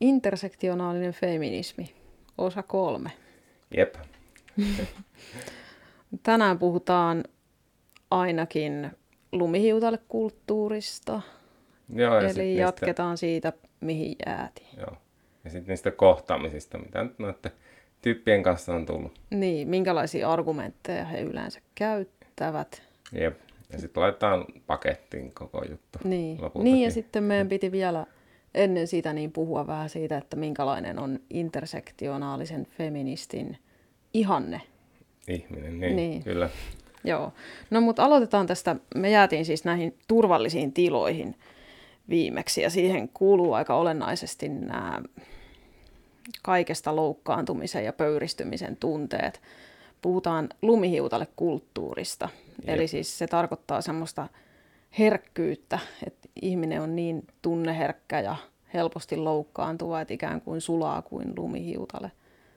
Intersektionaalinen feminismi, osa kolme. Jep. Tänään puhutaan ainakin lumihiutalekulttuurista, Joo, ja sit eli niistä, jatketaan siitä, mihin jäätiin. Joo. Ja sitten niistä kohtaamisista, mitä nyt noiden tyyppien kanssa on tullut. Niin, minkälaisia argumentteja he yleensä käyttävät. Jep. Ja sitten laitetaan pakettiin koko juttu. Niin, lopultakin. niin ja sitten meidän piti vielä ennen sitä niin puhua vähän siitä, että minkälainen on intersektionaalisen feministin ihanne. Ihminen, niin, Niin. kyllä. Joo. No mutta aloitetaan tästä. Me jäätiin siis näihin turvallisiin tiloihin viimeksi ja siihen kuuluu aika olennaisesti nämä kaikesta loukkaantumisen ja pöyristymisen tunteet. Puhutaan lumihiutalle kulttuurista. Jep. Eli siis se tarkoittaa semmoista herkkyyttä, että ihminen on niin tunneherkkä ja helposti loukkaantuva, että ikään kuin sulaa kuin lumihiutale.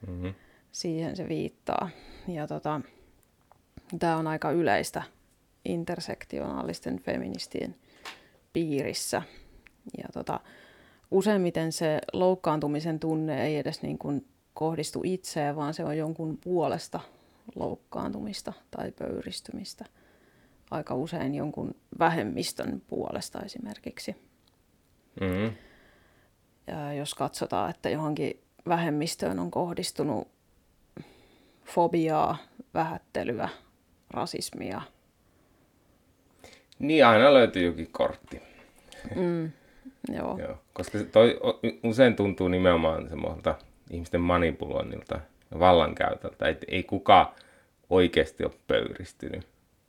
Mm-hmm. Siihen se viittaa. Ja tota, tämä on aika yleistä intersektionaalisten feministien piirissä. Ja tota, useimmiten se loukkaantumisen tunne ei edes niin kuin kohdistu itseen, vaan se on jonkun puolesta loukkaantumista tai pöyristymistä. Aika usein jonkun vähemmistön puolesta esimerkiksi. Mm-hmm. Ja jos katsotaan, että johonkin vähemmistöön on kohdistunut fobiaa, vähättelyä, rasismia. Niin aina löytyy jokin kortti. Mm, joo. Joo. Koska toi usein tuntuu nimenomaan semmoilta ihmisten manipuloinnilta ja vallankäytöltä. Ei, ei kukaan oikeasti ole pöyristynyt,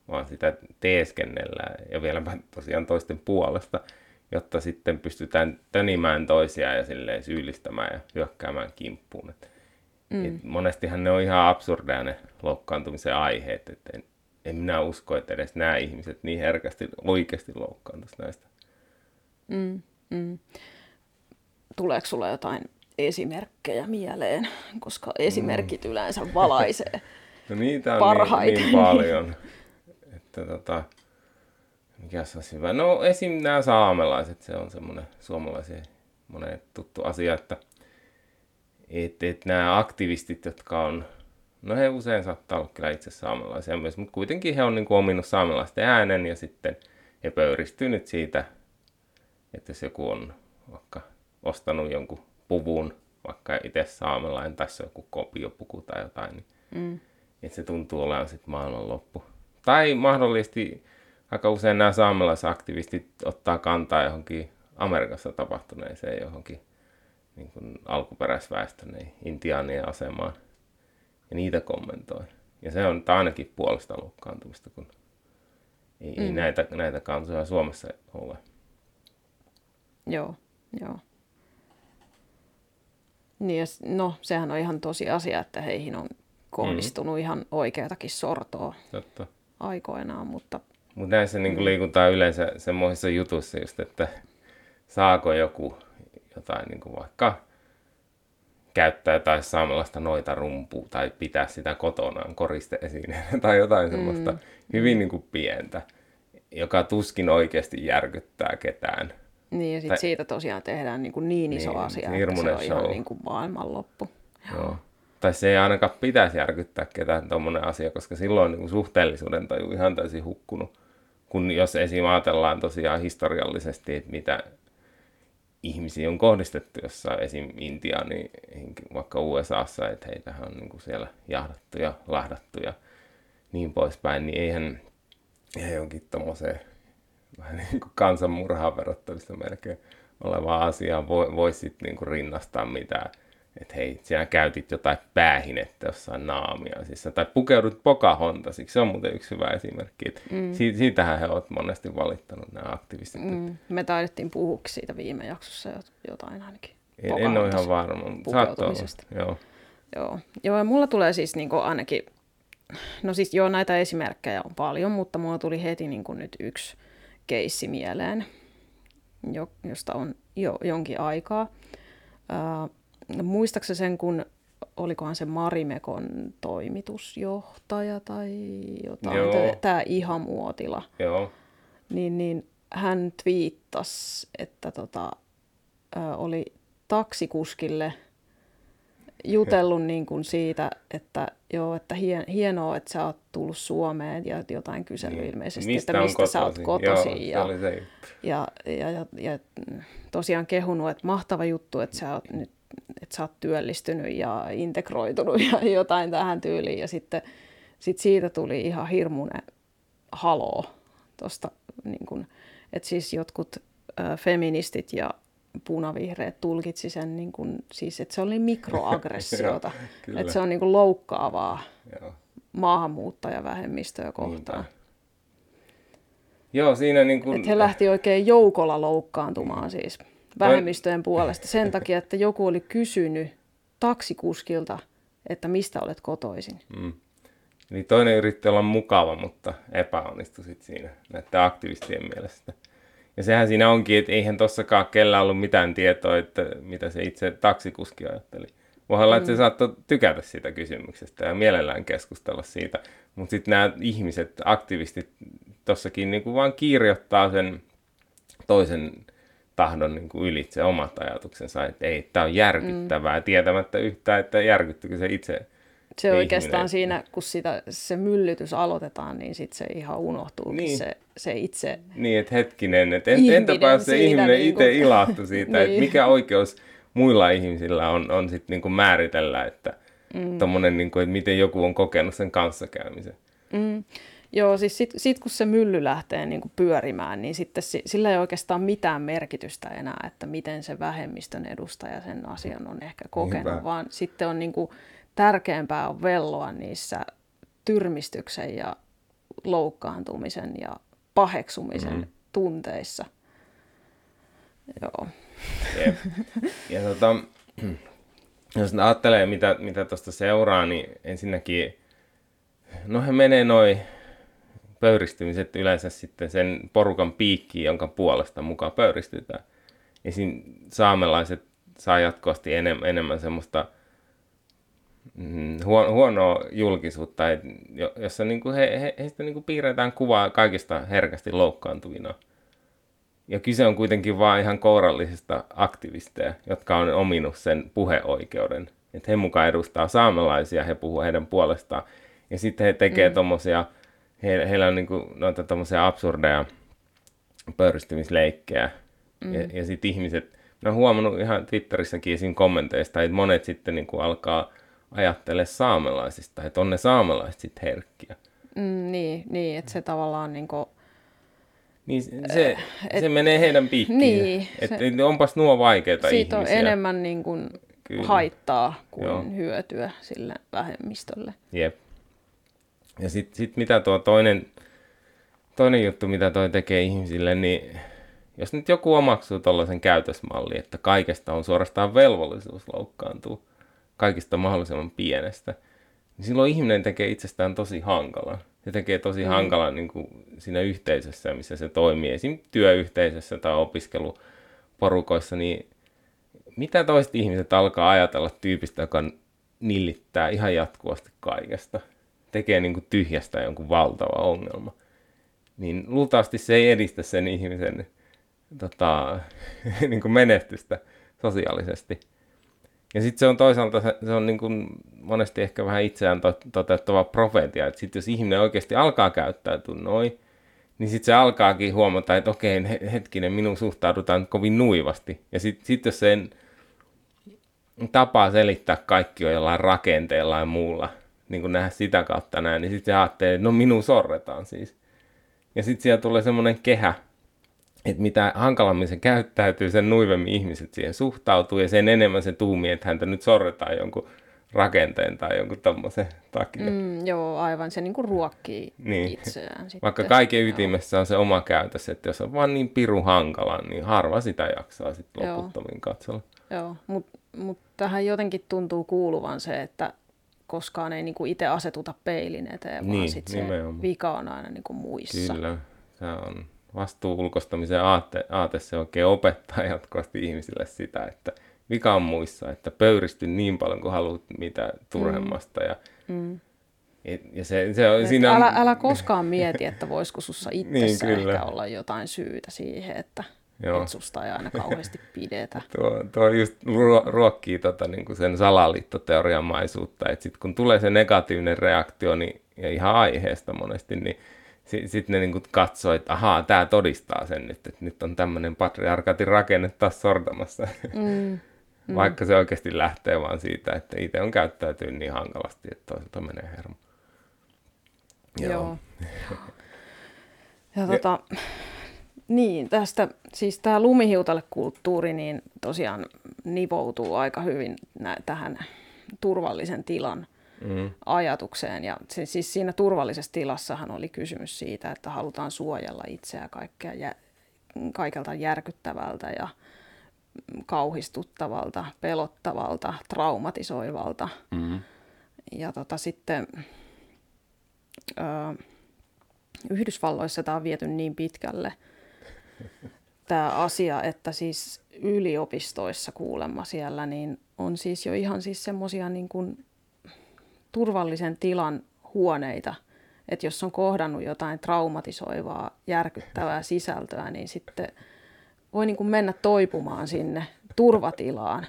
vaan sitä teeskennellään ja vieläpä tosiaan toisten puolesta, jotta sitten pystytään tönimään toisiaan ja silleen syyllistämään ja hyökkäämään kimppuun. Et, mm. et monestihan ne on ihan absurdeja ne loukkaantumisen aiheet, että en, en minä usko, että edes nämä ihmiset niin herkästi oikeasti loukkaantuisi näistä. Mm, mm. Tuleeko sulla jotain esimerkkejä mieleen, koska esimerkit yleensä valaisee. No niitä on Parhaiten. niin, niin paljon, että tota, mikä se olisi hyvä. No esim. nämä saamelaiset, se on semmoinen suomalaisen monen tuttu asia, että et, et nämä aktivistit, jotka on, no he usein saattaa olla kyllä itse saamelaisia myös, mutta kuitenkin he on niin kuin ominut saamelaisten äänen ja sitten he pöyristyy nyt siitä, että jos joku on vaikka ostanut jonkun puvun, vaikka itse saamelainen, tai se on joku kopiopuku tai jotain, niin Mm. että se tuntuu olevan sitten maailmanloppu. Tai mahdollisesti aika usein nämä saamelaisaktivistit ottaa kantaa johonkin Amerikassa tapahtuneeseen johonkin niin kuin alkuperäisväestön, niin intiaanien asemaan. Ja niitä kommentoi. Ja se on ainakin puolesta loukkaantumista, kun ei, mm. ei näitä, näitä kansoja Suomessa ole. Joo, joo. Niin, ja no, sehän on ihan tosi asia, että heihin on kohdistunut mm. ihan oikeatakin sortoa Totta. Aikoinaan, mutta Mutta näissä niin liikutaan yleensä semmoisissa jutuissa just, että saako joku jotain niin kuin vaikka käyttää jotain saamelaista noita rumpua tai pitää sitä kotonaan koristeesineenä tai jotain semmoista hyvin niin kuin pientä, joka tuskin oikeasti järkyttää ketään. niin, ja sit Tai- siitä tosiaan tehdään niin, kuin niin iso Niin, asia, että se on ihan show. niin kuin maailmanloppu. Joo. Tai se ei ainakaan pitäisi järkyttää ketään tuommoinen asia, koska silloin niin suhteellisuuden taju ihan täysin hukkunut. Kun jos esim. ajatellaan tosiaan historiallisesti, että mitä ihmisiä on kohdistettu jossain esim. Intiaan, niin vaikka USAssa, että heitähän on niin kuin siellä jahdattu ja lahdattu ja niin poispäin, niin eihän ihan jonkin tommoseen vähän niin kuin kansanmurhaan verrattavissa melkein olevaan asiaan voi, voi sitten niin rinnastaa mitään. Että hei, sinä käytit jotain päähinettä jossain naamiaisissa, tai pukeudut Pocahontasiksi, se on muuten yksi hyvä esimerkki. Et mm. siitä, siitähän he ovat monesti valittanut nämä aktivistit. Mm. Me taidettiin puhua siitä viime jaksossa jot- jotain ainakin. En, en ole ihan varma, mutta saattoi. Joo. Joo. Joo, ja mulla tulee siis niin ainakin, no siis joo, näitä esimerkkejä on paljon, mutta mulla tuli heti niin nyt yksi keissi mieleen, jo, josta on jo jonkin aikaa. Muistaaksä sen, kun olikohan se Marimekon toimitusjohtaja tai jotain, Joo. tämä Ihamuotila, Joo. niin, niin hän twiittasi, että tota, ö, oli taksikuskille jutellut niin kuin siitä, että joo, että hien, hienoa, että sä oot tullut Suomeen ja jotain kysely niin. ilmeisesti, mistä että mistä on sä oot kotoisin? kotoisin. Joo, ja, se se ja, ja, ja, ja tosiaan kehunut, että mahtava juttu, että sä oot nyt että sä oot työllistynyt ja integroitunut ja jotain tähän tyyliin. Ja sitten sit siitä tuli ihan hirmuinen haloo tosta, niin kun, että siis jotkut ö, feministit ja punavihreät tulkitsi sen, niin kun, siis, että se oli mikroaggressiota, että se on niin kun loukkaavaa Joo. maahanmuuttajavähemmistöä kohtaan. Niinpä. Joo, siinä niin kuin... Että he lähti oikein joukolla loukkaantumaan siis vähemmistöjen puolesta sen takia, että joku oli kysynyt taksikuskilta, että mistä olet kotoisin. Mm. Eli toinen yritti olla mukava, mutta epäonnistui sit siinä näiden aktivistien mielestä. Ja sehän siinä onkin, että eihän tossakaan kellään ollut mitään tietoa, että mitä se itse taksikuski ajatteli. Voihan olla, että se saattoi tykätä siitä kysymyksestä ja mielellään keskustella siitä. Mutta sitten nämä ihmiset, aktivistit, tossakin niinku vaan kirjoittaa sen toisen tahdon niin kuin ylitse omat ajatuksensa, että ei, tämä on järkyttävää, mm. tietämättä yhtään, että järkyttyykö se itse Se ihminen. oikeastaan siinä, kun sitä, se myllytys aloitetaan, niin sitten se ihan unohtuu Niin. se, se itse. Niin, että hetkinen, että en, Ihminen entäpä jos se ihminen niinku. itse ilahtui siitä, Niin. että mikä oikeus muilla ihmisillä on, on sitten niinku määritellä, että mm. tommonen, niinku, että miten joku on kokenut sen kanssakäymisen. Mm. Joo, siis sit, sit kun se mylly lähtee niin kuin pyörimään, niin sitten si, sillä ei oikeastaan mitään merkitystä enää, että miten se vähemmistön edustaja sen asian on ehkä kokenut, Niinpä. vaan sitten on niin kuin, tärkeämpää on velloa niissä tyrmistyksen ja loukkaantumisen ja paheksumisen mm. tunteissa. Joo. Jep. Ja tota, jos ajattelee, mitä, mitä tuosta seuraa, niin ensinnäkin, no he menee noin pöyristymiset yleensä sitten sen porukan piikkiin, jonka puolesta mukaan pöyristytään. Ja siinä saamelaiset saa jatkuvasti enemmän, enemmän semmoista mm, huono, huonoa julkisuutta, et jo- jossa niinku he, he, heistä niinku piirretään kuvaa kaikista herkästi loukkaantuvina. Ja kyse on kuitenkin vain ihan kourallisista aktivisteja, jotka on ominut sen puheoikeuden. Että he mukaan edustaa saamelaisia, he puhuu heidän puolestaan. Ja sitten he tekee mm. tommosia, he, heillä on niinku noita tommosia absurdeja pöyristymisleikkejä. Mm. Ja, ja sitten ihmiset, mä oon huomannut ihan Twitterissäkin esim. kommenteista, että monet sitten niinku alkaa ajattele saamelaisista, että on ne saamelaiset sitten herkkiä. Mm, niin, niin, että se tavallaan niin kuin, Niin se, se, se menee heidän piikkiin. niin, että se- onpas nuo vaikeita siitä on ihmisiä. enemmän niin kuin Kyllä. haittaa kuin Joo. hyötyä sille vähemmistölle. Jep. Ja sitten sit mitä tuo toinen, toinen juttu, mitä toi tekee ihmisille, niin jos nyt joku omaksuu tuollaisen käytösmallin, että kaikesta on suorastaan velvollisuus loukkaantua, kaikista mahdollisimman pienestä, niin silloin ihminen tekee itsestään tosi hankalan. Se tekee tosi mm. hankalan niin kuin siinä yhteisössä, missä se toimii, esim. työyhteisössä tai opiskeluporukoissa, niin mitä toiset ihmiset alkaa ajatella tyypistä, joka nillittää ihan jatkuvasti kaikesta, tekee niin kuin tyhjästä jonkun valtava ongelma, niin luultavasti se ei edistä sen ihmisen tota, niin kuin menestystä sosiaalisesti. Ja sitten se on toisaalta, se, se on niin kuin monesti ehkä vähän itseään to, toteuttava profeetia, että sitten jos ihminen oikeasti alkaa käyttäytyä noin, niin sitten se alkaakin huomata, että okei, he- hetkinen, minun suhtaudutaan kovin nuivasti. Ja sitten sit jos sen tapaa selittää kaikki on jollain rakenteella ja muulla, niin kuin nähdä sitä kautta näin, niin sitten se ajattelee, että no minun sorretaan siis. Ja sitten siellä tulee semmoinen kehä, että mitä hankalammin se käyttäytyy, sen nuivemmin ihmiset siihen suhtautuu ja sen enemmän se tuumii, että häntä nyt sorretaan jonkun rakenteen tai jonkun tommosen takia. Mm. Joo, aivan. Se niinku ruokkii Niin. itseään. Sitten. Vaikka kaiken ytimessä on se oma käytös, että jos on vaan niin piru hankala, niin harva sitä jaksaa sitten Joo. loputtomiin katsella. Joo, mutta mut tähän jotenkin tuntuu kuuluvan se, että koskaan ei niinku itse asetuta peilin eteen, vaan Niin, sit se nimenomaan. vika on aina niinku muissa. Kyllä, se on vastuu ulkostamisen aate, aate se oikein opettaa jatkuvasti ihmisille sitä, että vika on muissa, että pöyristy niin paljon kuin haluat mitä turhemmasta. Ja, Mm. et, ja se, se on, siinä on, älä, älä koskaan mieti, että voisiko sussa itsessä Niin, kyllä. ehkä olla jotain syytä siihen, että Joo. että susta ei aina kauheasti pidetä. tuo, tuo just ruokkii tota, niin kuin sen salaliittoteoriamaisuutta, että sitten kun tulee se negatiivinen reaktio, niin, ja ihan aiheesta monesti, niin sitten sit ne niin katsoo, että ahaa, tämä todistaa sen nyt, että nyt on tämmöinen patriarkaatin rakenne taas sortamassa. Mm. Mm. Vaikka se oikeasti lähtee vaan siitä, että itse on käyttäytynyt niin hankalasti, että toiselta menee hermo. Joo. Joo. ja tota, niin, tästä, siis tämä lumihiutalekulttuuri niin tosiaan nivoutuu aika hyvin nä- tähän turvallisen tilan mm. ajatukseen. Ja se, siis siinä turvallisessa tilassahan oli kysymys siitä, että halutaan suojella itseä kaikkea, jä, kaikelta järkyttävältä ja kauhistuttavalta, pelottavalta, traumatisoivalta. Mm. Ja tota, sitten ö, Yhdysvalloissa tämä on viety niin pitkälle, tämä asia, että siis yliopistoissa kuulemma siellä, niin on siis jo ihan siis semmoisia niin kuin turvallisen tilan huoneita, että jos on kohdannut jotain traumatisoivaa, järkyttävää sisältöä, niin sitten voi niin kuin mennä toipumaan sinne turvatilaan.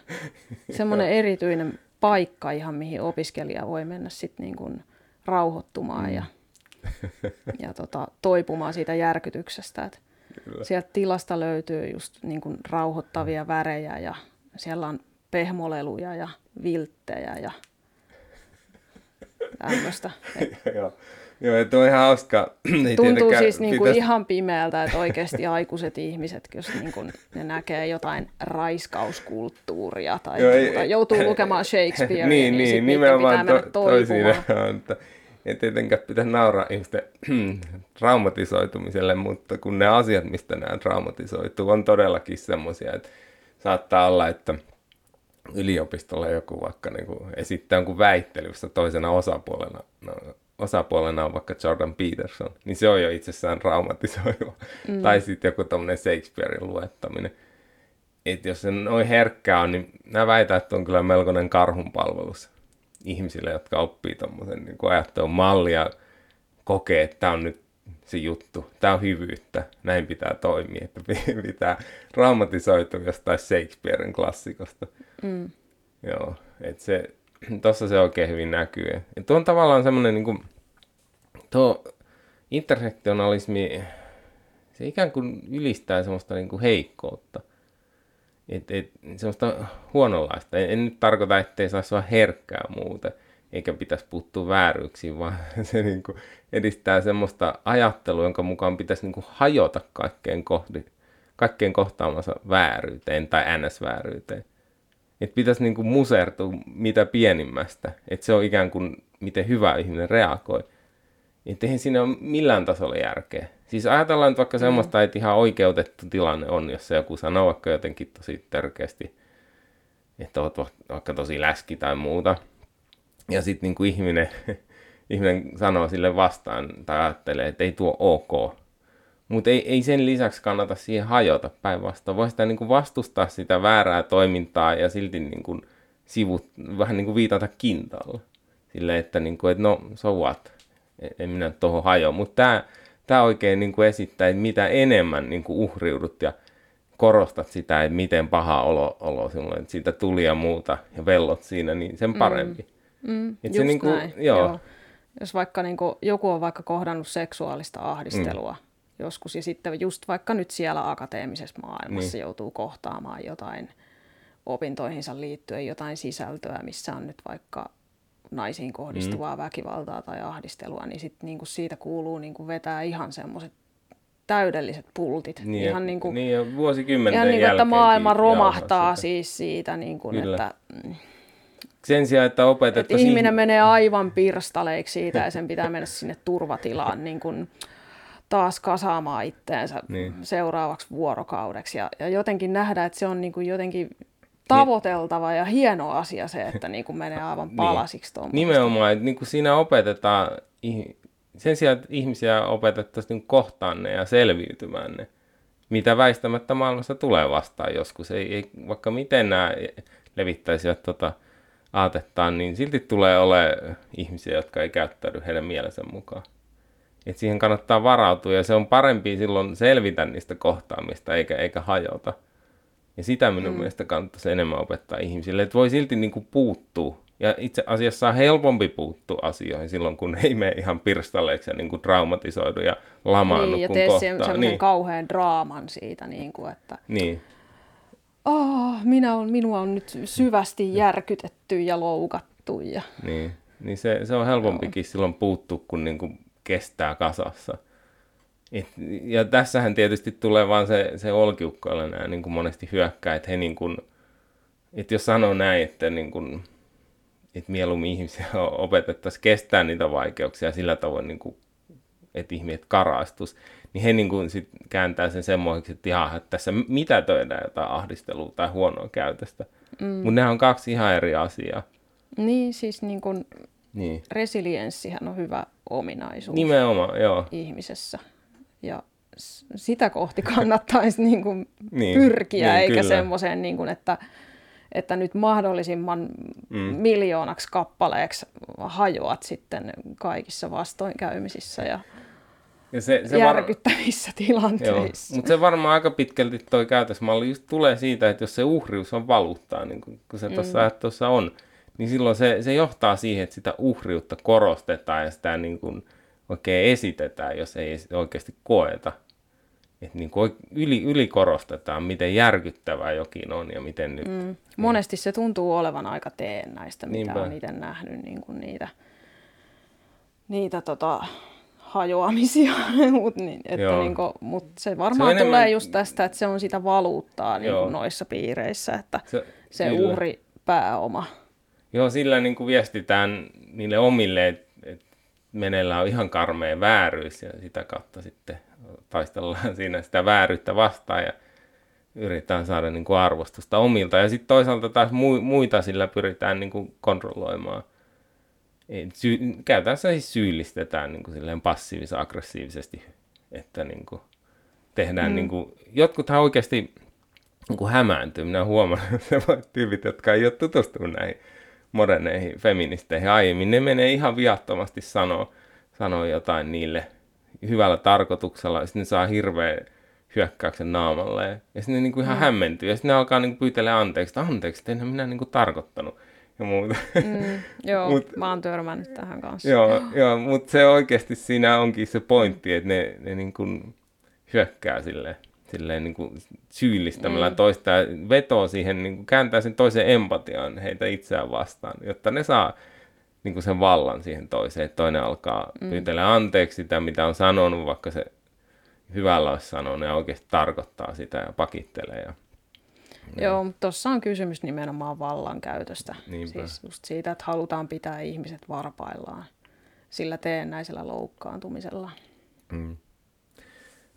Semmoinen erityinen paikka ihan, mihin opiskelija voi mennä sitten niin kuin rauhoittumaan ja, mm. ja tota, toipumaan siitä järkytyksestä. Et sieltä tilasta löytyy just niin kuin rauhoittavia värejä ja siellä on pehmoleluja ja vilttejä ja tämmöistä. Joo, että on ihan hauska. Ei Tuntuu siis niin kuin ihan pimeältä, että oikeasti aikuiset ihmiset, jos niin kuin ne näkee jotain raiskauskulttuuria tai Joo, ei, joutuu lukemaan Shakespearea, niin, niin, niin nimenomaan pitää to, mennä toipumaan. Ei tietenkään pitäisi nauraa ihmisten traumatisoitumiselle, mutta kun ne asiat, mistä nämä traumatisoituu, on todellakin semmoisia, että saattaa olla, että yliopistolla joku vaikka niin kuin esittää jonkun väittelyssä toisena osapuolena, no, osapuolena on vaikka Jordan Peterson, niin se on jo itsessään traumatisoiva. Mm. Tai sitten joku tämmöinen Shakespearein luettaminen. Että jos se noin herkkää on, niin mä väitän, että on kyllä melkoinen karhunpalvelus ihmisille, jotka oppii tuommoisen niin ajattelun mallia, kokee, että tämä on nyt se juttu, tämä on hyvyyttä, näin pitää toimia, että pitää traumatisoitua jostain Shakespearein klassikosta. Mm. Joo, että se, tuossa se oikein hyvin näkyy. Ja tuo on tavallaan semmoinen, niin kuin, tuo intersektionalismi, se ikään kuin ylistää semmoista niin kuin heikkoutta. Et, et, semmoista huonolaista. En, en nyt tarkoita, ettei saisi olla herkkää muuten, eikä pitäisi puuttua vääryyksiin, vaan se niin kuin edistää semmoista ajattelua, jonka mukaan pitäisi niin kuin hajota kaikkeen, kohdi, kaikkeen kohtaamansa vääryyteen tai ns-vääryyteen. Että pitäisi niin kuin musertua mitä pienimmästä. Että se on ikään kuin miten hyvä ihminen reagoi. Että eihän siinä ole millään tasolla järkeä. Siis ajatellaan nyt vaikka mm. semmoista, että ihan oikeutettu tilanne on, jos se joku sanoo vaikka jotenkin tosi tärkeästi, että olet vaikka tosi läski tai muuta. Ja sitten niin ihminen, ihminen sanoo sille vastaan tai ajattelee, että ei tuo ok. Mutta ei, ei sen lisäksi kannata siihen hajota päinvastoin. Voi sitä niin kuin vastustaa sitä väärää toimintaa ja silti niin kuin sivut, vähän niin kuin viitata kintaalla. Silleen, että, niin kuin, että no, so what? En minä tuohon hajoa. Mutta tämä tämä oikein niin kuin esittää, että mitä enemmän niin kuin uhriudut ja korostat sitä, että miten paha olo, olo sinulle, että siitä tuli ja muuta ja vellot siinä, niin sen mm. parempi. Mm, mm, just se niin kuin, näin. Joo. joo. Jos vaikka niin kuin, joku on vaikka kohdannut seksuaalista ahdistelua mm. joskus ja sitten just vaikka nyt siellä akateemisessa maailmassa niin. joutuu kohtaamaan jotain opintoihinsa liittyen jotain sisältöä, missä on nyt vaikka naisiin kohdistuvaa mm. väkivaltaa tai ahdistelua, niin sit niinku siitä kuuluu niinku vetää ihan semmoiset täydelliset pultit. Niin, ihan niin kuin, niin ja vuosikymmenten ihan niin kuin, että maailma romahtaa siis siitä, niin kuin, että... Mm, Sen sijaan, että opetettaisiin... Että ihminen menee aivan pirstaleiksi siitä ja sen pitää mennä sinne turvatilaan niin kuin, taas kasaamaan itteensä niin. seuraavaksi vuorokaudeksi. Ja, ja jotenkin nähdä, että se on niin kuin jotenkin tavoiteltava ja hieno asia se, että niin kuin menee aivan niin. palasiksi niin. Nimenomaan, että niin kuin siinä opetetaan, sen sijaan, että ihmisiä opetettaisiin niin kohtaan ne ja selviytymään ne, mitä väistämättä maailmassa tulee vastaan joskus. Ei, ei, vaikka miten nämä levittäisivät tota aatettaan, niin silti tulee ole ihmisiä, jotka ei käyttäydy heidän mielensä mukaan. Että siihen kannattaa varautua ja se on parempi silloin selvitä niistä kohtaamista eikä, eikä hajota. Ja sitä minun mm. mielestä kannattaisi enemmän opettaa ihmisille, että voi silti niin kuin puuttua. Ja itse asiassa on helpompi puuttua asioihin silloin, kun ei mene ihan pirstaleeksi ja niin kuin traumatisoidu ja lamaannu, niin, ja kun tee kohtaa. semmoisen niin. kauhean draaman siitä, niin kuin, että Niin, oh, minä on, minua on nyt syvästi järkytetty ja loukattu. Ja... niin. niin se, se on helpompikin silloin puuttua, kun niin kuin kestää kasassa. Et, ja tässähän tietysti tulee vaan se, se olkiukkoilla nämä niin kuin monesti hyökkää, että he niin kuin, että jos sanoo näin, että niin kuin, että mieluummin ihmisiä opetettaisiin kestää niitä vaikeuksia sillä tavoin, niin kuin, että ihmiset karastus, niin he niin kuin sit kääntää sen semmoiseksi, että ihan, että tässä mitätöidään jotain ahdistelua tai huonoa käytöstä. Mm. Mutta ne on kaksi ihan eri asiaa. Niin, siis niin kuin Niin. resilienssihän on hyvä ominaisuus Nimenomaan, joo. ihmisessä. Ja sitä kohti kannattaisi niin kuin Niin, pyrkiä, niin, eikä semmoiseen, niin kuin, että, että nyt mahdollisimman mm. miljoonaksi kappaleeksi hajoat sitten kaikissa vastoinkäymisissä ja Ja se, se var... järkyttävissä Joo, tilanteissa. mutta se varmaan aika pitkälti toi käytösmalli just tulee siitä, että jos se uhrius on valuuttaa, niin kuin, kun se tuossa mm. tuossa on, niin silloin se, se johtaa siihen, että sitä uhriutta korostetaan ja sitä niin kuin oikein esitetään, jos ei oikeasti koeta. Että niin kuin yli, ylikorostetaan, miten järkyttävää jokin on ja miten nyt... Mm. Monesti se tuntuu olevan aika teennäistä, mitä Niinpä. on itse nähnyt niin kuin niitä, niitä tota, hajoamisia. mut, niin, että niin kuin, mut se varmaan Se se tulee enemmän- just tästä, että se on sitä valuuttaa niin kuin noissa piireissä, että Se- se, se kyllä. uhri pääoma. Joo, sillä niin kuin viestitään niille omille, että et meneillään on ihan karmea vääryys ja sitä kautta sitten taistellaan siinä sitä vääryyttä vastaan ja yritetään saada niin kuin arvostusta omilta. Ja sitten toisaalta taas mu- muita sillä pyritään niin kuin kontrolloimaan. Sy- käytännössä siis syyllistetään niin kuin silleen passiivis-aggressiivisesti, että niin kuin tehdään, mm. niin kuin, jotkuthan oikeasti niin kuin hämääntyy. Minä huomannut, että tyypit, jotka ei ole tutustunut näihin moderneihin feministeihin aiemmin, ne menee ihan viattomasti sanoa, sanoo jotain niille hyvällä tarkoituksella, ja sitten ne saa hirveän hyökkäyksen naamalle, ja sitten ne niin kuin ihan mm. hämmentyy, ja sitten ne alkaa niin kuin pyytellä anteeksi, että anteeksi, että enhän minä niin kuin tarkoittanut, ja muuta. Mm, joo, Mut- mä oon törmännyt tähän kanssa. joo, joo mutta se oikeasti siinä onkin se pointti, että ne, ne niin kuin hyökkää silleen, silleen niin kuin syyllistämällä mm. toista ja vetoo siihen, niin kuin kääntää sen toisen empatiaan heitä itseään vastaan, jotta ne saa niin kuin sen vallan siihen toiseen, että toinen alkaa mm. pyytellä anteeksi sitä, mitä on sanonut, vaikka se hyvällä olisi sanonut ja oikeasti tarkoittaa sitä ja pakittelee. Ja, Joo, mutta tuossa on kysymys nimenomaan vallankäytöstä. Niinpä. Siis just siitä, että halutaan pitää ihmiset varpaillaan sillä teennäisellä loukkaantumisella. mm.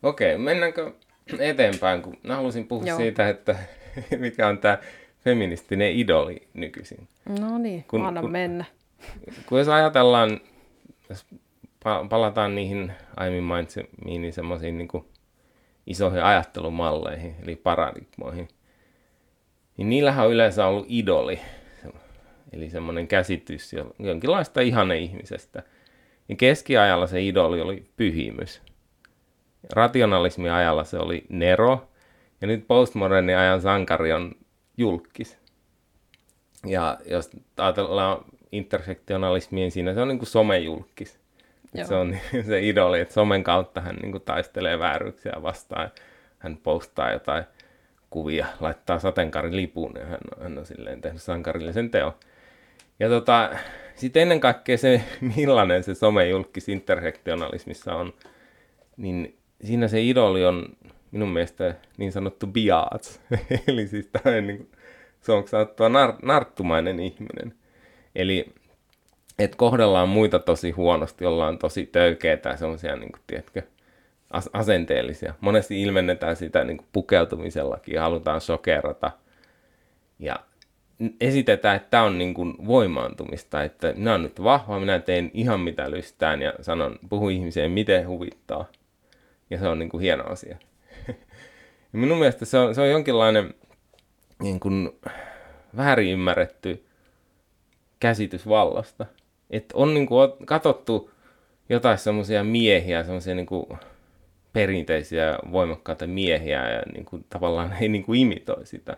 Okei, mennäänkö eteenpäin, kun mä halusin puhua Joo. siitä, että mikä on tämä feministinen idoli nykyisin. No niin, Kun- anna kun- mennä. kun jos ajatellaan, jos pa- palataan niihin aiemmin mainitsemiin niin semmoisiin niin isoihin ajattelumalleihin, eli paradigmoihin, niin niillähän on yleensä ollut idoli, eli semmoinen käsitys jo- jonkinlaista ihane-ihmisestä. Ja keskiajalla se idoli oli pyhimys. Rationalismin ajalla se oli Nero, ja nyt postmodernin ajan sankari on julkis. Ja jos ajatellaan intersektionalismia, niin siinä se on niin kuin somejulkis. Joo. Se on se idoli, että somen kautta hän niin kuin taistelee vääryyksiä vastaan. Hän postaa jotain kuvia, laittaa sateenkaarilipun ja hän on, hän on silleen tehnyt sankarillisen teon. Ja tota, sitten ennen kaikkea se, millainen se somejulkis intersektionalismissa on, niin siinä se idoli on minun mielestä niin sanottu biats, eli siis tämmöinen niin kuin, suomeksi sanottua nar- narttumainen ihminen. Eli että kohdellaan muita tosi huonosti, ollaan tosi töykeitä ja semmoisia, niin kuin, tiedätkö, as- asenteellisia. Monesti ilmennetään sitä niin kuin pukeutumisellakin halutaan sokerata. Ja esitetään, että tämä on niin kuin voimaantumista, että minä olen nyt vahva, minä teen ihan mitä lystään ja sanon, puhun ihmiseen, miten huvittaa. Ja se on niin kuin hieno asia. ja minun mielestä se on, se on jonkinlainen niin kuin, väärin ymmärretty käsitys vallasta. Että on niin kuin katsottu jotain semmoisia miehiä, semmoisia niin kuin perinteisiä voimakkaita miehiä ja niin kuin, tavallaan ei niin kuin imitoi sitä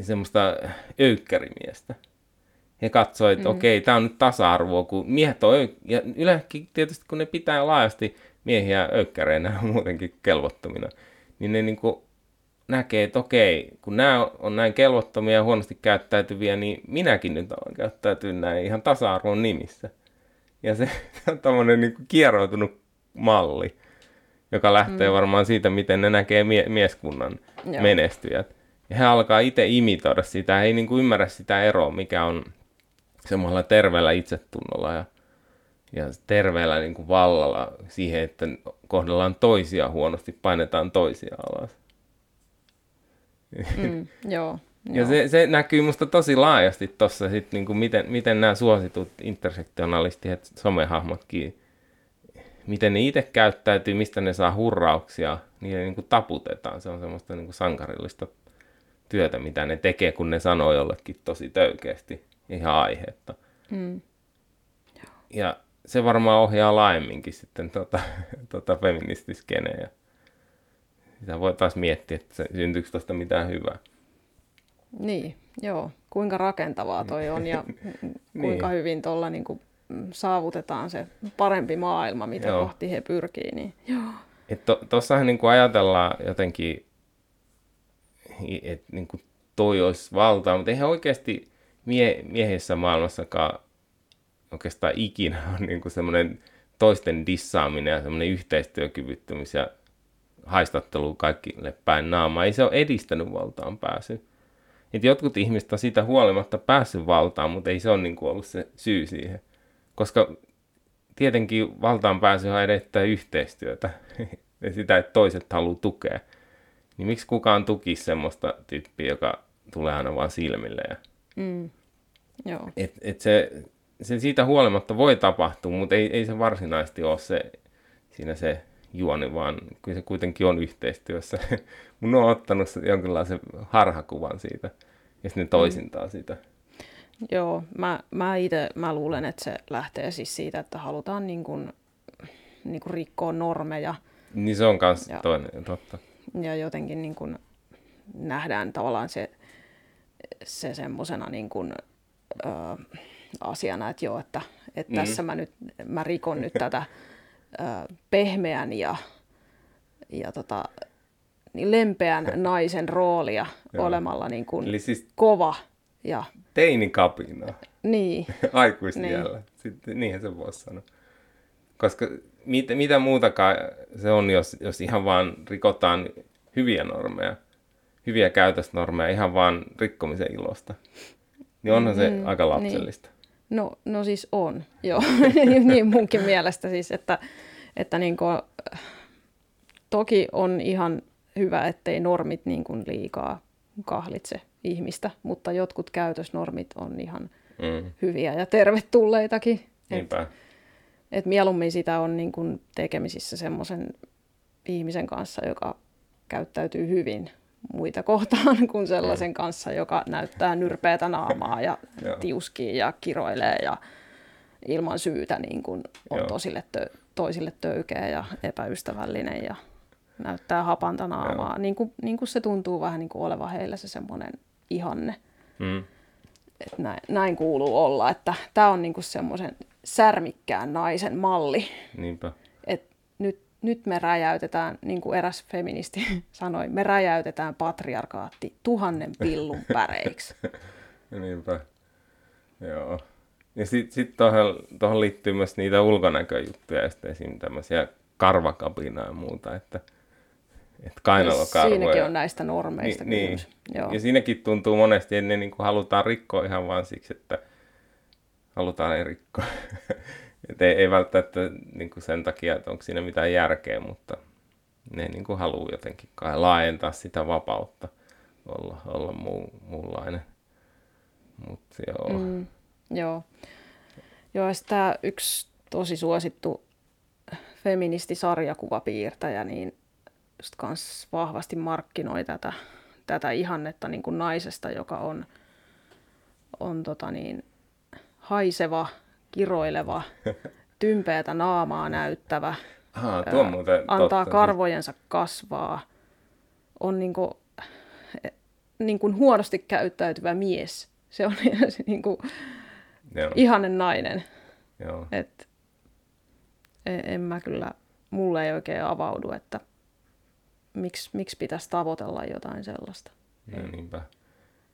semmoista öykkärimiestä. He katsoi, että mm. okei, tämä on nyt tasa-arvoa, kun miehet on öy- ja yleensäkin tietysti kun ne pitää laajasti miehiä öykkäreinä muutenkin kelvottomina, niin ne niin kuin näkee, että okei, kun nämä on näin kelvottomia ja huonosti käyttäytyviä, niin minäkin nyt olen käyttäytynyt näin ihan tasa-arvon nimissä. Ja se on tämmöinen niin kieroutunut malli, joka lähtee mm. varmaan siitä, miten ne näkee mie- mieskunnan Joo. menestyjät. Ja he alkaa itse imitoida sitä, he ei niin kuin ymmärrä sitä eroa, mikä on semmoisella terveellä itsetunnolla ja, ja terveellä niin kuin vallalla siihen, että kohdellaan toisia huonosti, painetaan toisia alas. Mm, joo. Ja se, se näkyy musta tosi laajasti tuossa, niin miten, miten nämä suositut intersektionalistit, somehahmotkin, miten ne itse käyttäytyy, mistä ne saa hurrauksia, niin niin kuin taputetaan. Se on semmoista niin kuin sankarillista työtä, mitä ne tekee, kun ne sanoo jollekin tosi töykeästi ihan aihetta. Mm. Ja se varmaan ohjaa laajemminkin sitten tota, tota feministiskeneä. Sitä voi taas miettiä, että se, syntyykö tuosta mitään hyvää. Niin, joo. Kuinka rakentavaa toi on ja kuinka niin. hyvin tuolla niin kuin saavutetaan se parempi maailma, mitä joo. kohti he pyrkii. Niin, joo. Tuossahan to, niin ajatellaan jotenkin, että niin kuin toi olisi valtaa, mutta eihän oikeasti mie- miehissä maailmassakaan oikeastaan ikinä on niin kuin semmoinen toisten dissaaminen ja semmoinen yhteistyökyvyttömyys ja haistattelu kaikille päin naamaa. Ei se ole edistänyt valtaan pääsy. Et jotkut ihmiset on siitä huolimatta päässyt valtaan, mutta ei se ole niin kuin ollut se syy siihen. Koska tietenkin valtaan pääsy edettää yhteistyötä ja sitä, että toiset haluaa tukea. Niin miksi kukaan tuki semmoista tyyppiä, joka tulee aina vaan silmille. Ja... Mm. Joo. Et, et se, se siitä huolimatta voi tapahtua, mutta ei, ei se varsinaisesti ole se, siinä se juoni, vaan kyllä se kuitenkin on yhteistyössä. Mun on ottanut jonkinlaisen harhakuvan siitä, ja sitten toisintaa mm. sitä. Joo, mä, mä itse mä luulen, että se lähtee siis siitä, että halutaan niin kuin, niin kuin rikkoa normeja. Niin se on myös toinen, totta. Ja jotenkin niin kuin nähdään tavallaan se se semmoisena niin kuin, ö, asiana, että joo, että, että mm. tässä mä nyt mä rikon nyt tätä ö, pehmeän ja, ja tota, niin lempeän naisen roolia joo. olemalla niin kuin Eli siis kova. Ja... Teinikapina. Niin. Aikuisniellä. Niin. Sitten, niinhän se voisi sanoa. Koska mit, mitä muutakaan se on, jos, jos ihan vaan rikotaan hyviä normeja hyviä käytösnormeja ihan vaan rikkomisen ilosta. Niin onhan se mm, aika niin. lapsellista. Niin. No, no siis on, joo. niin munkin mielestä siis, että, että niin kuin, toki on ihan hyvä, ettei normit niin kuin liikaa kahlitse ihmistä, mutta jotkut käytösnormit on ihan mm. hyviä ja tervetulleitakin. Niinpä. Et, et mieluummin sitä on niin kuin tekemisissä semmoisen ihmisen kanssa, joka käyttäytyy hyvin, muita kohtaan kuin sellaisen kanssa, joka näyttää nyrpeätä naamaa ja tiuskii ja kiroilee ja ilman syytä niin kuin on tosille tö- toisille töykeä ja epäystävällinen ja näyttää hapanta naamaa. Niin kuin, niin kuin se tuntuu vähän niin kuin oleva heillä se semmoinen ihanne. Mm. Et näin, näin kuuluu olla, että tämä on niin kuin semmoisen särmikkään naisen malli. Niinpä. Nyt nyt me räjäytetään, niin kuin eräs feministi sanoi, me räjäytetään patriarkaatti tuhannen pillun päreiksi. Niinpä, joo. Ja sitten sit tuohon liittyy myös niitä ulkonäköjuttuja, ja sitten esim. tämmöisiä karvakapinaa ja muuta, että, että kainalokarvoja. Siinäkin on näistä normeista Ni, niin. Joo. Ja siinäkin tuntuu monesti, että ne niin kuin halutaan rikkoa ihan vaan siksi, että halutaan ne rikkoa. Et ei, ei välttämättä niin kuin sen takia, että onko siinä mitään järkeä, mutta ne niin kuin haluaa jotenkin kai laajentaa sitä vapautta olla, olla muu, muunlainen. Mut, joo. Mm, joo. Joo, tämä yksi tosi suosittu feministisarjakuvapiirtäjä, niin just kans vahvasti markkinoi tätä, tätä ihannetta niin kuin naisesta, joka on, on tota niin, haiseva, kiroileva, tympeätä naamaa näyttävä, Aha, tuo on muuten antaa totta. karvojensa kasvaa, on niin kuin, niin kuin huonosti käyttäytyvä mies. Se on niin kuin Joo, ihanen nainen. joo. Et en, en mä kyllä, mulle ei oikein avaudu, että miksi, miksi pitäisi tavoitella jotain sellaista. No, niinpä.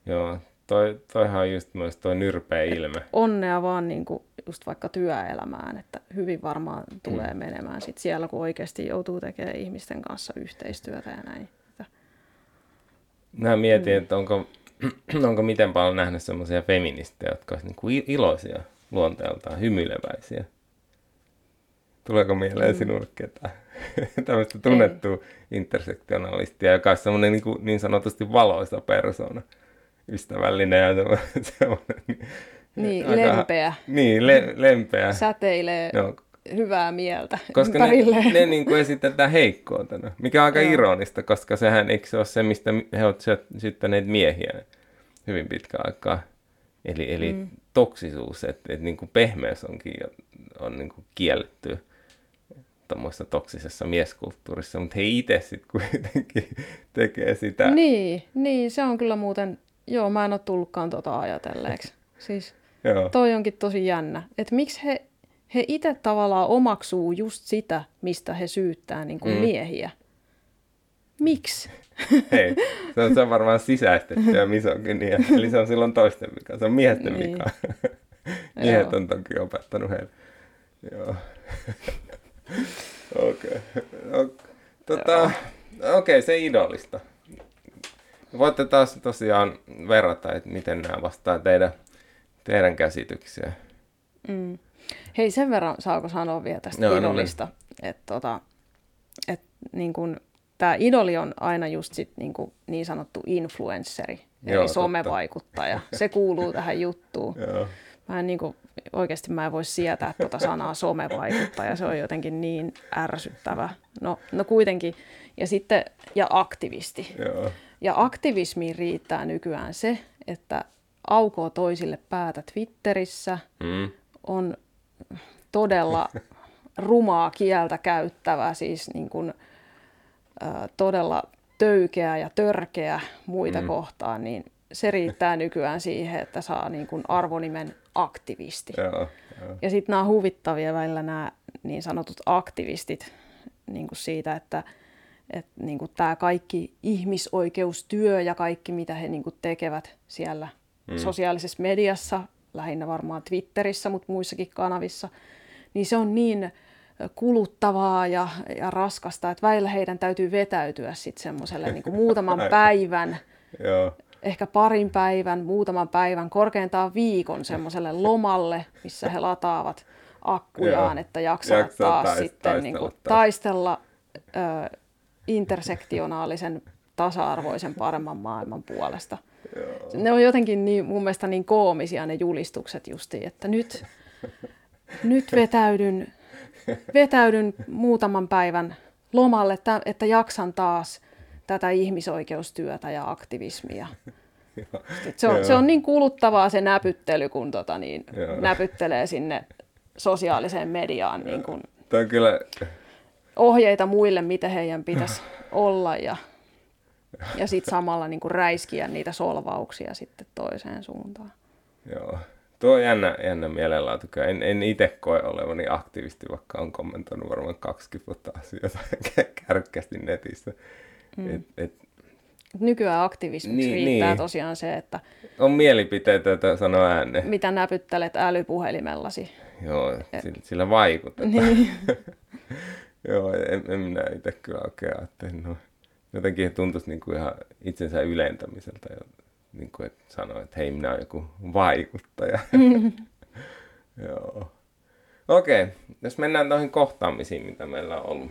Joo, toi, toihan on just myös toi nyrpeä ilme. Onnea vaan niin kuin just vaikka työelämään, että hyvin varmaan tulee mm. menemään sit siellä, kun oikeasti joutuu tekemään ihmisten kanssa yhteistyötä ja näin. Mä mietin, että onko, onko miten paljon nähnyt semmoisia feministejä, jotka olisivat i- iloisia luonteeltaan, hymyileväisiä. Tuleeko mieleen mm. sinulle ketään? Tämmöistä tunnettua intersektionalistia, joka on semmoinen niin, kuin, niin sanotusti valoisa persona. Ystävällinen ja semmoinen, niin, aika- lempeä, Niin, le, lempeä. säteilee Joo, hyvää mieltä koska ne, ympärilleen. ne niin kuin esitetään heikkoutena, mikä on aika Joo. ironista, koska sehän eikö se ole se, mistä he ovat syöttäneet miehiä hyvin pitkä aikaa. Eli, eli mm. toksisuus, että, että niin kuin pehmeys onkin on niin kuin kielletty tuommoisessa toksisessa mieskulttuurissa, mutta he itse sitten kuitenkin tekee sitä. Niin, niin, se on kyllä muuten, joo, mä en ole tullutkaan tota ajatelleeksi. Siis Joo. toi onkin tosi jännä, että miksi he, he itse tavallaan omaksuu just sitä, mistä he syyttää niin kuin mm. miehiä. Miksi? Hei, se on, se on varmaan sisäistettyä misogynia. Eli se on silloin toisten vika. Se on miesten Niin. vika. Miehet on toki opettanut heille. Joo. Okei. Okay. Tota, okei, se idolista. Voitte taas tosiaan verrata, että miten nämä vastaa teidän, teidän käsityksiä. Mm. Hei, sen verran saako sanoa vielä tästä no, no idolista, että tota, et, niin kun, tämä idoli on aina just sit, niin, kuin, niin sanottu influensseri, eli Joo, totta. somevaikuttaja. Se kuuluu tähän juttuun. Joo. Mä en niin kuin, oikeasti mä en voi sietää tuota sanaa somevaikuttaja, se on jotenkin niin ärsyttävä. No, no kuitenkin. Ja sitten, ja aktivisti. Joo. Ja aktivismiin riittää nykyään se, että aukoo toisille päätä Twitterissä, Mm. on todella rumaa kieltä käyttävä, siis niin kuin, ä, todella töykeä ja törkeä muita mm. kohtaan, niin se riittää nykyään siihen, että saa niin kuin arvonimen aktivisti. Joo. Joo. Ja sitten nämä huvittavia välillä nämä niin sanotut aktivistit niin kuin siitä, että, että niin kuin tämä kaikki ihmisoikeustyö ja kaikki, mitä he niin kuin tekevät siellä mm. sosiaalisessa mediassa, lähinnä varmaan Twitterissä, mutta muissakin kanavissa, niin se on niin kuluttavaa ja, ja raskasta, että välillä heidän täytyy vetäytyä sitten semmoiselle niin muutaman päivän ehkä parin päivän, muutaman päivän, korkeintaan viikon semmoiselle lomalle, missä he lataavat akkujaan, Joo. että jaksaa Jaksaa taas tais- sitten taistella niin kuin, taistella ö, intersektionaalisen tasa-arvoisen paremman maailman puolesta. Joo. Ne on jotenkin niin, mun mielestä niin koomisia ne julistukset justiin, että nyt, nyt vetäydyn, vetäydyn muutaman päivän lomalle, että, että jaksan taas tätä ihmisoikeustyötä ja aktivismia. Se, on, se on niin kuluttavaa se näpyttely, kun tota niin, Joo. näpyttelee sinne sosiaaliseen mediaan niin kun Tämä on kyllä, ohjeita muille, miten heidän pitäisi olla ja, ja sitten samalla niin kuin räiskiä niitä solvauksia sitten toiseen suuntaan. joo. Tuo on jännä, jännä mielenlaatu. En, en itse koe olevani aktivisti, vaikka on kommentoinut varmaan 20 vuotta asioita kärkkästi netissä. Mm. Et, et, Nykyään aktivismiksi Niin, riittää niin. tosiaan se, että on mielipiteitä, joita sanoo ääneen. mitä näpyttelet älypuhelimellasi. Joo, sillä, sillä vaikutetaan. Niin. Joo, en, en minä itse kyllä oikein ajattele. No, jotenkin tuntuisi niin kuin ihan itsensä ylentämiseltä, jo, niin kuin, että sanoo, että hei, minä olen joku vaikuttaja. Joo. Okei, okay. jos mennään noihin kohtaamisiin, mitä meillä on ollut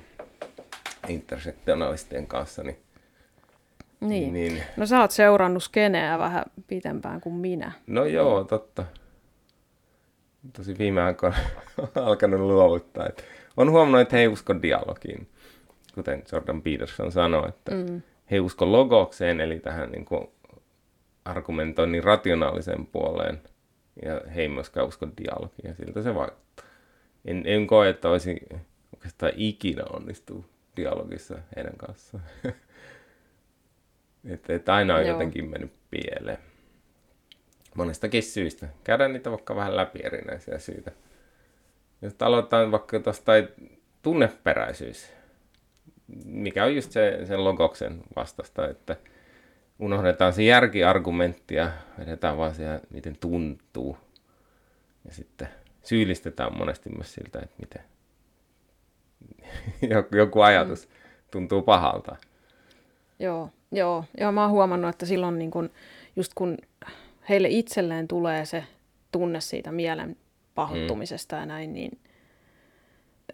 intersektionalistien kanssa, niin, niin. niin No sä oot seurannut skeneä vähän pitempään kuin minä. no joo, totta. Tosi viime aikoina on alkanut luovuttaa. Että on huomannut, että he ei usko dialogiin, kuten Jordan Peterson sanoi, että mm. he ei usko logokseen, eli tähän niin kuin argumentoinnin rationaaliseen puoleen, ja he ei myöskään usko dialogiin, ja siltä se vaikuttaa. en, en koe, että olisi oikeastaan ikinä onnistuu dialogissa heidän kanssaan. että et aina on Joo. jotenkin mennyt pieleen. Monestakin syistä. Käydään niitä vaikka vähän läpi erinäisiä syitä. Jos aloitetaan vaikka tuosta tunneperäisyys, mikä on just se, sen logoksen vastasta, että unohdetaan se järkiargumentti ja vedetään vaan siihen, miten tuntuu. Ja sitten syyllistetään monesti myös siltä, että miten joku ajatus mm. tuntuu pahalta. Joo, joo. Ja mä oon huomannut, että silloin niin kun, just kun heille itselleen tulee se tunne siitä mielen pahoittumisesta mm. ja näin, niin,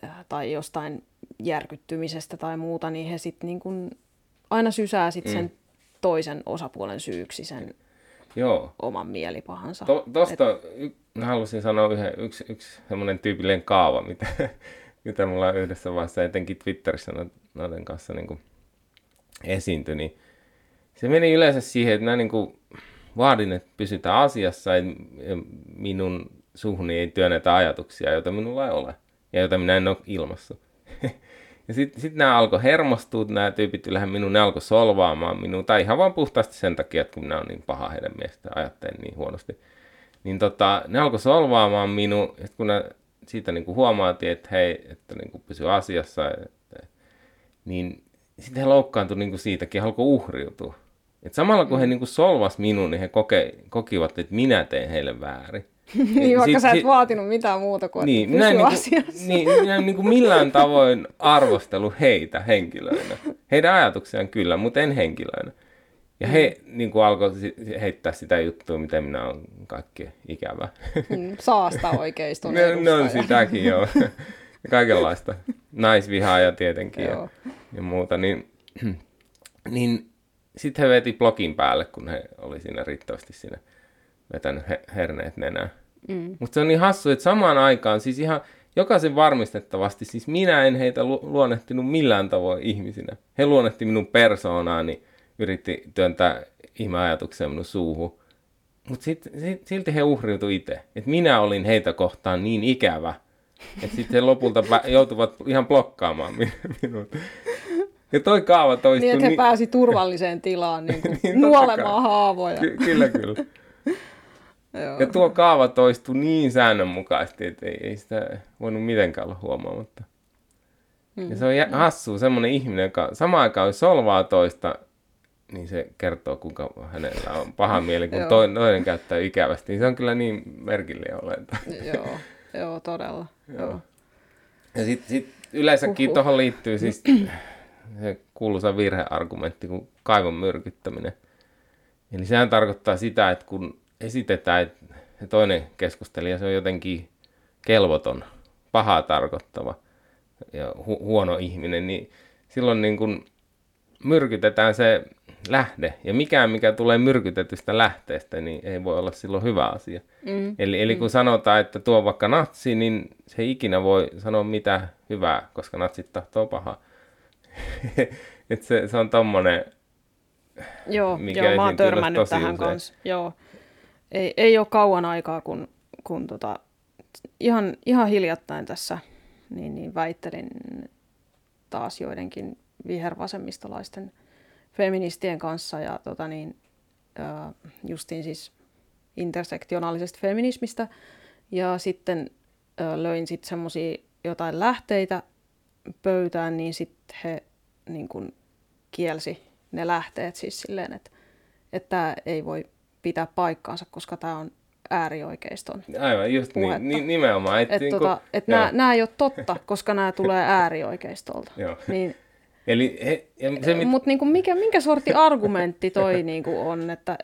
äh, tai jostain järkyttymisestä tai muuta, niin he sitten niin kun aina sysää sit mm. sen toisen osapuolen syyksi sen Joo. oman mielipahansa. To, tosta Et... y- halusin sanoa yhden, yksi, yksi semmoinen tyypillinen kaava, mitä, mitä mulla on yhdessä vaiheessa etenkin Twitterissä noiden kanssa niin esiintyi, niin se meni yleensä siihen, että mä niin kuin vaadin, että pysytään asiassa ja minun suhuni ei työnnetä ajatuksia, joita minulla ei ole ja joita minä en ole ilmassa. ja sitten sit nämä alkoi hermostua, nämä tyypit kyllähän minun, ne alkoi solvaamaan minua, tai ihan vaan puhtaasti sen takia, että kun minä olen niin paha heidän mielestä, ajattelen niin huonosti. Niin tota, ne alkoi solvaamaan minua, ja kun ne siitä niin kuin huomaatiin, että hei, että niin kuin pysyy asiassa, että, niin sitten he loukkaantuivat niin kuin siitäkin, alkoi uhriutua. Et samalla kun he mm. niin kuin solvas minun, niin he koke, kokivat, että minä teen heille väärin. Niin, vaikka sit, sä et sit, vaatinut mitään muuta kuin niin, minä en, niin kuin, niin, minä en niin kuin millään tavoin arvostelu heitä henkilöinä. Heidän ajatuksiaan kyllä, mutta en henkilöinä. Ja he mm. niin kuin alkoi heittää sitä juttua, miten minä olen kaikki ikävä. Mm, saasta oikeiston ne, ne on sitäkin, joo. Kaikenlaista. Naisvihaa ja tietenkin ja, ja muuta. Niin, niin sitten he veti blogin päälle, kun he oli siinä riittävästi siinä vetänyt he, herneet nenää. Mm. Mutta se on niin hassu, että samaan aikaan siis ihan jokaisen varmistettavasti, siis minä en heitä lu- luonnehtinut millään tavoin ihmisinä. He luonnehti minun persoonaani, yritti työntää ihmeajatuksia minun suuhun. Mutta sit, sit, silti he uhriutui itse. Että minä olin heitä kohtaan niin ikävä, että sitten he lopulta joutuvat ihan blokkaamaan minut. Ja toi kaava toistuu. Niin, että he niin... pääsi turvalliseen tilaan niin kuin niin, nuolemaan haavoja. Ky- kyllä, kyllä. Joo. Ja tuo kaava toistuu niin säännönmukaisesti, että ei, ei sitä voinut mitenkään olla huomaamatta. Mm. Ja se on mm. hassua, semmoinen ihminen, joka samaan aikaan solvaa toista, niin se kertoo, kuinka hänellä on paha mieli, kun toinen käyttää ikävästi. Niin se on kyllä niin merkillinen olento. joo, joo, todella. joo. joo. Ja sitten sit yleensäkin tuohon liittyy siis se kuuluisa virheargumentti kuin kaivon myrkyttäminen. Eli sehän tarkoittaa sitä, että kun esitetään, että toinen keskustelija se on jotenkin kelvoton, pahaa tarkoittava ja hu- huono ihminen, niin silloin niin kuin myrkytetään se lähde. Ja mikään, mikä tulee myrkytetystä lähteestä, niin ei voi olla silloin hyvä asia. Mm. Eli, eli kun mm. sanotaan, että tuo vaikka natsi, niin se ei ikinä voi sanoa mitä hyvää, koska natsit tahtoo pahaa. että se, se on tommonen, joo, mikä joo, mä oon törmännyt tähän kanssa. Joo. Ei, ei ole kauan aikaa, kun, kun tota, ihan, ihan hiljattain tässä niin, niin väittelin taas joidenkin vihervasemmistolaisten feministien kanssa ja tota niin, justiin siis intersektionaalisesta feminismistä. Ja sitten löin sitten semmoisia jotain lähteitä pöytään, niin sitten he niin kuin kielsi ne lähteet siis silleen, että, että ei voi pitää paikkaansa, koska tämä on äärioikeiston Aivan, just niin, puhetta. niin, nimenomaan. Että et, niin tota, et nämä, nämä ei ole totta, koska nämä tulee äärioikeistolta. Joo. Niin, Eli he, se, mit... Mutta niinku, mikä, minkä sorti argumentti toi niinku on, että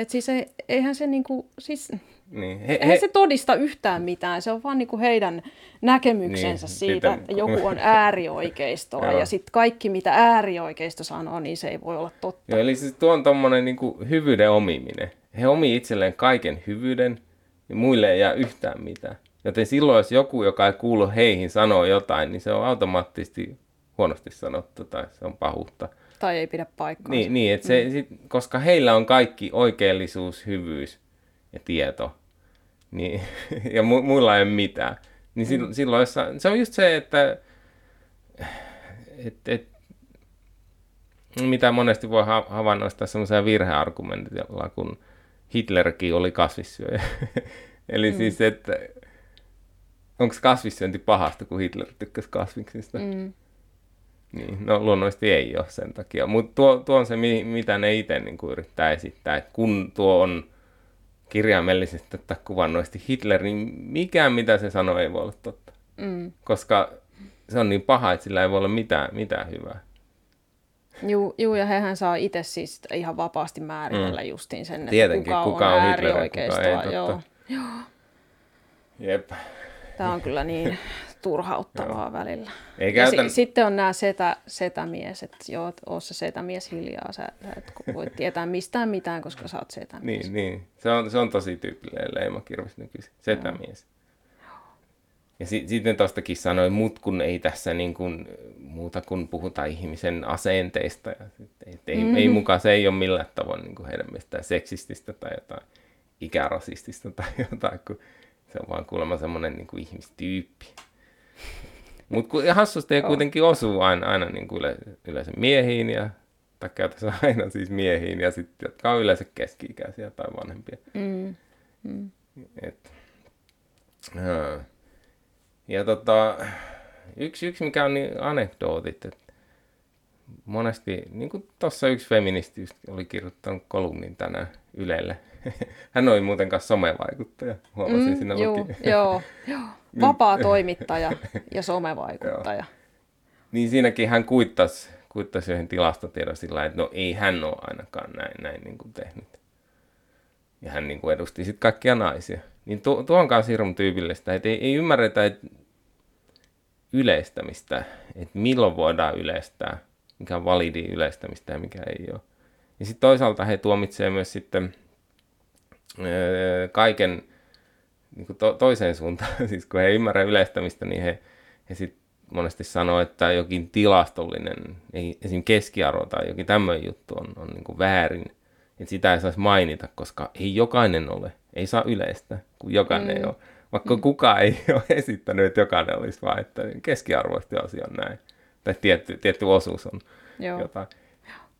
et siis ei, eihän se niinku, siis niin. He, Eihän he... se todista yhtään mitään, se on vaan niinku heidän näkemyksensä niin, siitä, että joku on äärioikeistoa ja sitten kaikki mitä äärioikeisto sanoo, niin se ei voi olla totta. Joo, eli siis tuo on tuommoinen niinku hyvyyden omiminen. He omii itselleen kaiken hyvyyden ja muille ei jää yhtään mitään. Joten silloin, jos joku, joka ei kuulu heihin, sanoo jotain, niin se on automaattisesti huonosti sanottu tai se on pahuutta. Tai ei pidä paikkaa. Niin, niin että se, mm. sit, koska heillä on kaikki oikeellisuus, hyvyys ja tieto, niin, ja mu- muilla ei ole mitään. Niin mm. silloin, se on just se, että et, et, mitä monesti voi havainnoistaa semmoisia virheargumentilla, kun Hitlerkin oli kasvissyöjä. Eli mm. siis, että onko kasvissyönti pahasta, kun Hitler tykkäsi kasviksista? Mm. Niin, no luonnollisesti ei ole sen takia. Mutta tuo, tuo on se, mitä ne itse niin kuin yrittää esittää. Että kun tuo on kirjaimellisesti tai kuvannoisesti Hitler, niin mikään mitä se sanoo ei voi olla totta. Mm. Koska se on niin paha, että sillä ei voi olla mitään, mitään hyvää. Juu, juu, ja hehän saa itse siis ihan vapaasti määritellä mm. justiin sen, että Tietenkin, kuka, kuka on, on. Hitler, kuka ei, joo. joo. Jep. Tämä on kyllä niin turhauttavaa välillä. Ei käytän... si- sitten on nämä setä, setämies, että joo, oo se setämies hiljaa, sä, sä et voi tietää mistään mitään, koska sä oot setämies. Niin, niin. Se, on, se on tosi tyypillinen leimakirves nykyisin, setämies. Joo. Ja si- sitten tuostakin sanoi, mut kun ei tässä niin kuin, muuta kuin puhuta ihmisen asenteista. Ja sit, et ei, mm-hmm. ei mukaan, se ei ole millään tavoin niin kuin heidän mielestään seksististä tai jotain ikärasistista tai jotain, kun se on vaan kuulemma semmoinen niin kuin ihmistyyppi. Mutta hassusti ei kuitenkin osuu aina, aina niin kuin yle, yleensä miehiin ja tai käytössä aina siis miehiin ja sitten jotka on yleensä keski-ikäisiä tai vanhempia. Mm. Mm. Et, ja, ja tota, yksi, yksi mikä on niin anekdootit, että monesti, niin kuin tuossa yksi feministi oli kirjoittanut kolumnin tänään Ylelle. Hän oli muuten kanssa somevaikuttaja, huomasin mm, siinä joo, joo, joo. Vapaa toimittaja ja somevaikuttaja. niin siinäkin hän kuittasi, kuittasi yhden tilastotiedon sillä että no ei hän ole ainakaan näin, näin niin kuin tehnyt. Ja hän niin kuin edusti sitten kaikkia naisia. Niin tuo, tuo on kanssa hirveän tyypillistä, että ei, ei ymmärretä että yleistämistä, että milloin voidaan yleistää, mikä on validi yleistämistä ja mikä ei ole. Ja sitten toisaalta he tuomitsevat myös sitten öö, kaiken niin kuin to, toiseen suuntaan. siis kun he ei ymmärrä yleistämistä, niin he, he sitten monesti sanoo, että jokin tilastollinen, ei, esimerkiksi keskiarvo tai jokin tämmöinen juttu on, on niin kuin väärin. Että sitä ei saisi mainita, koska ei jokainen ole. Ei saa yleistä, kun jokainen mm. ei ole. Vaikka mm. kukaan ei ole esittänyt, että jokainen olisi vaan, että keskiarvoisesti asia on näin. Tai tietty, tietty osuus on Joo. jotain.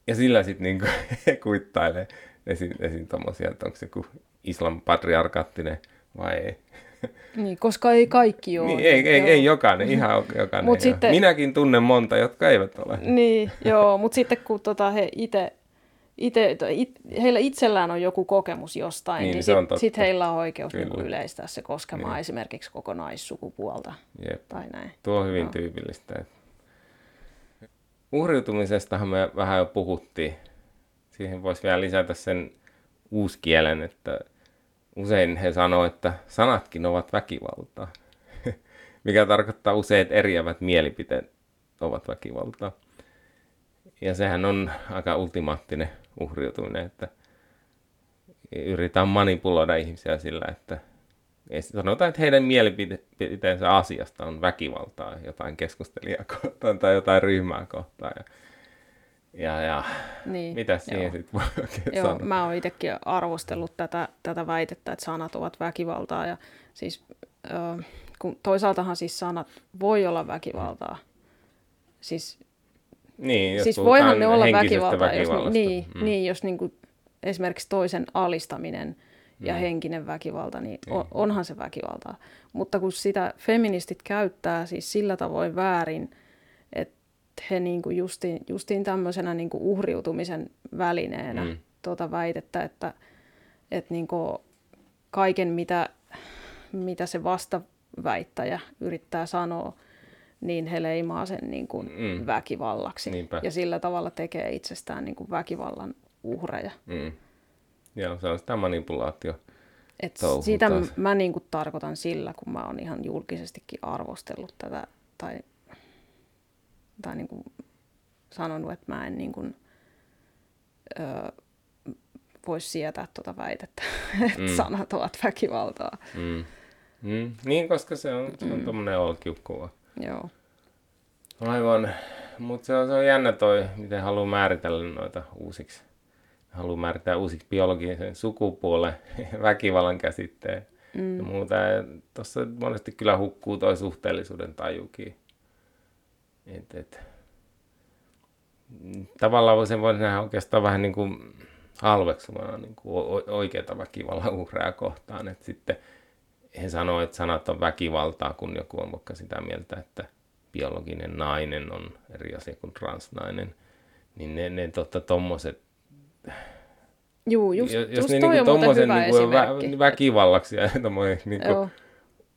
Ja sillä sitten niinku he kuittailee esim. esim. tommosia, että onko se joku islam patriarkaattinen vai ei. Niin, koska ei kaikki ole. Niin, ei, ei, ei jokainen, ihan jokainen. Mut sitten, Minäkin tunnen monta, jotka eivät ole. Niin, joo, mutta sitten kun tota, he itse ite, it, heillä itsellään on joku kokemus jostain, niin, niin sitten sit heillä on oikeus niin yleistää se koskemaan niin. esimerkiksi koko naissukupuolta. Jep. Tai näin. Tuo on hyvin no. tyypillistä. Uhriutumisestahan me vähän jo puhuttiin. Siihen voisi vielä lisätä sen uuskielen, että usein he sanoo, että sanatkin ovat väkivaltaa. Mikä tarkoittaa usein, että eriävät mielipiteet ovat väkivaltaa. Ja sehän on aika ultimaattinen uhriutuminen, että yritetään manipuloida ihmisiä sillä, että sanotaan, että heidän mielipiteensä asiasta on väkivaltaa jotain keskustelijaa kohtaan tai jotain ryhmää kohtaan. Ja, ja, ja niin, mitä siihen sitten voi oikein joo, sanoa? Mä oon itsekin arvostellut tätä, tätä väitettä, että sanat ovat väkivaltaa. Ja siis, äh, kun toisaaltahan siis sanat voi olla väkivaltaa. Siis, niin, siis voihan ne olla väkivaltaa, jos, niin, mm. niin, jos niin kuin, esimerkiksi toisen alistaminen – ja mm. henkinen väkivalta, niin on, onhan se väkivaltaa. Mutta kun sitä feministit käyttää siis sillä tavoin väärin, että he niinku justiin, justiin tämmöisenä niinku uhriutumisen välineenä mm. tuota väitettä, että, että niinku kaiken mitä, mitä se vastaväittäjä yrittää sanoa, niin he leimaa sen niin kuin mm. väkivallaksi. Niinpä. Ja sillä tavalla tekee itsestään niin kuin väkivallan uhreja. Mm. Joo, se on sitä manipulaatio. Et siitä taas. mä niin kuin tarkoitan sillä, kun mä oon ihan julkisestikin arvostellut tätä tai, tai niin kuin sanonut, että mä en niin kuin, ö, voisi sietää tuota väitettä, että mm. sanat ovat väkivaltaa. Mm. Mm. Niin, koska se on, se on mm. tuommoinen olkiukkuva. Joo. Aivan. Mutta se on, se on jännä toi, miten haluaa määritellä noita uusiksi haluaa määrittää uusiksi biologisen sukupuolen väkivallan käsitteen. mm. ja muuta. Tuossa monesti kyllä hukkuu toi suhteellisuuden tajukin. Et, et. Tavallaan sen voi nähdä oikeastaan vähän niin kuin halveksumana niin kuin oikeita väkivallan uhreja kohtaan. Et sitten he sanoo, että sanat on väkivaltaa, kun joku on vaikka sitä mieltä, että biologinen nainen on eri asia kuin transnainen. Niin ne, ne totta, tommoset Juu, just, jos just ne toi niinku on tommosen niinku vä, väkivallaksi ja niinku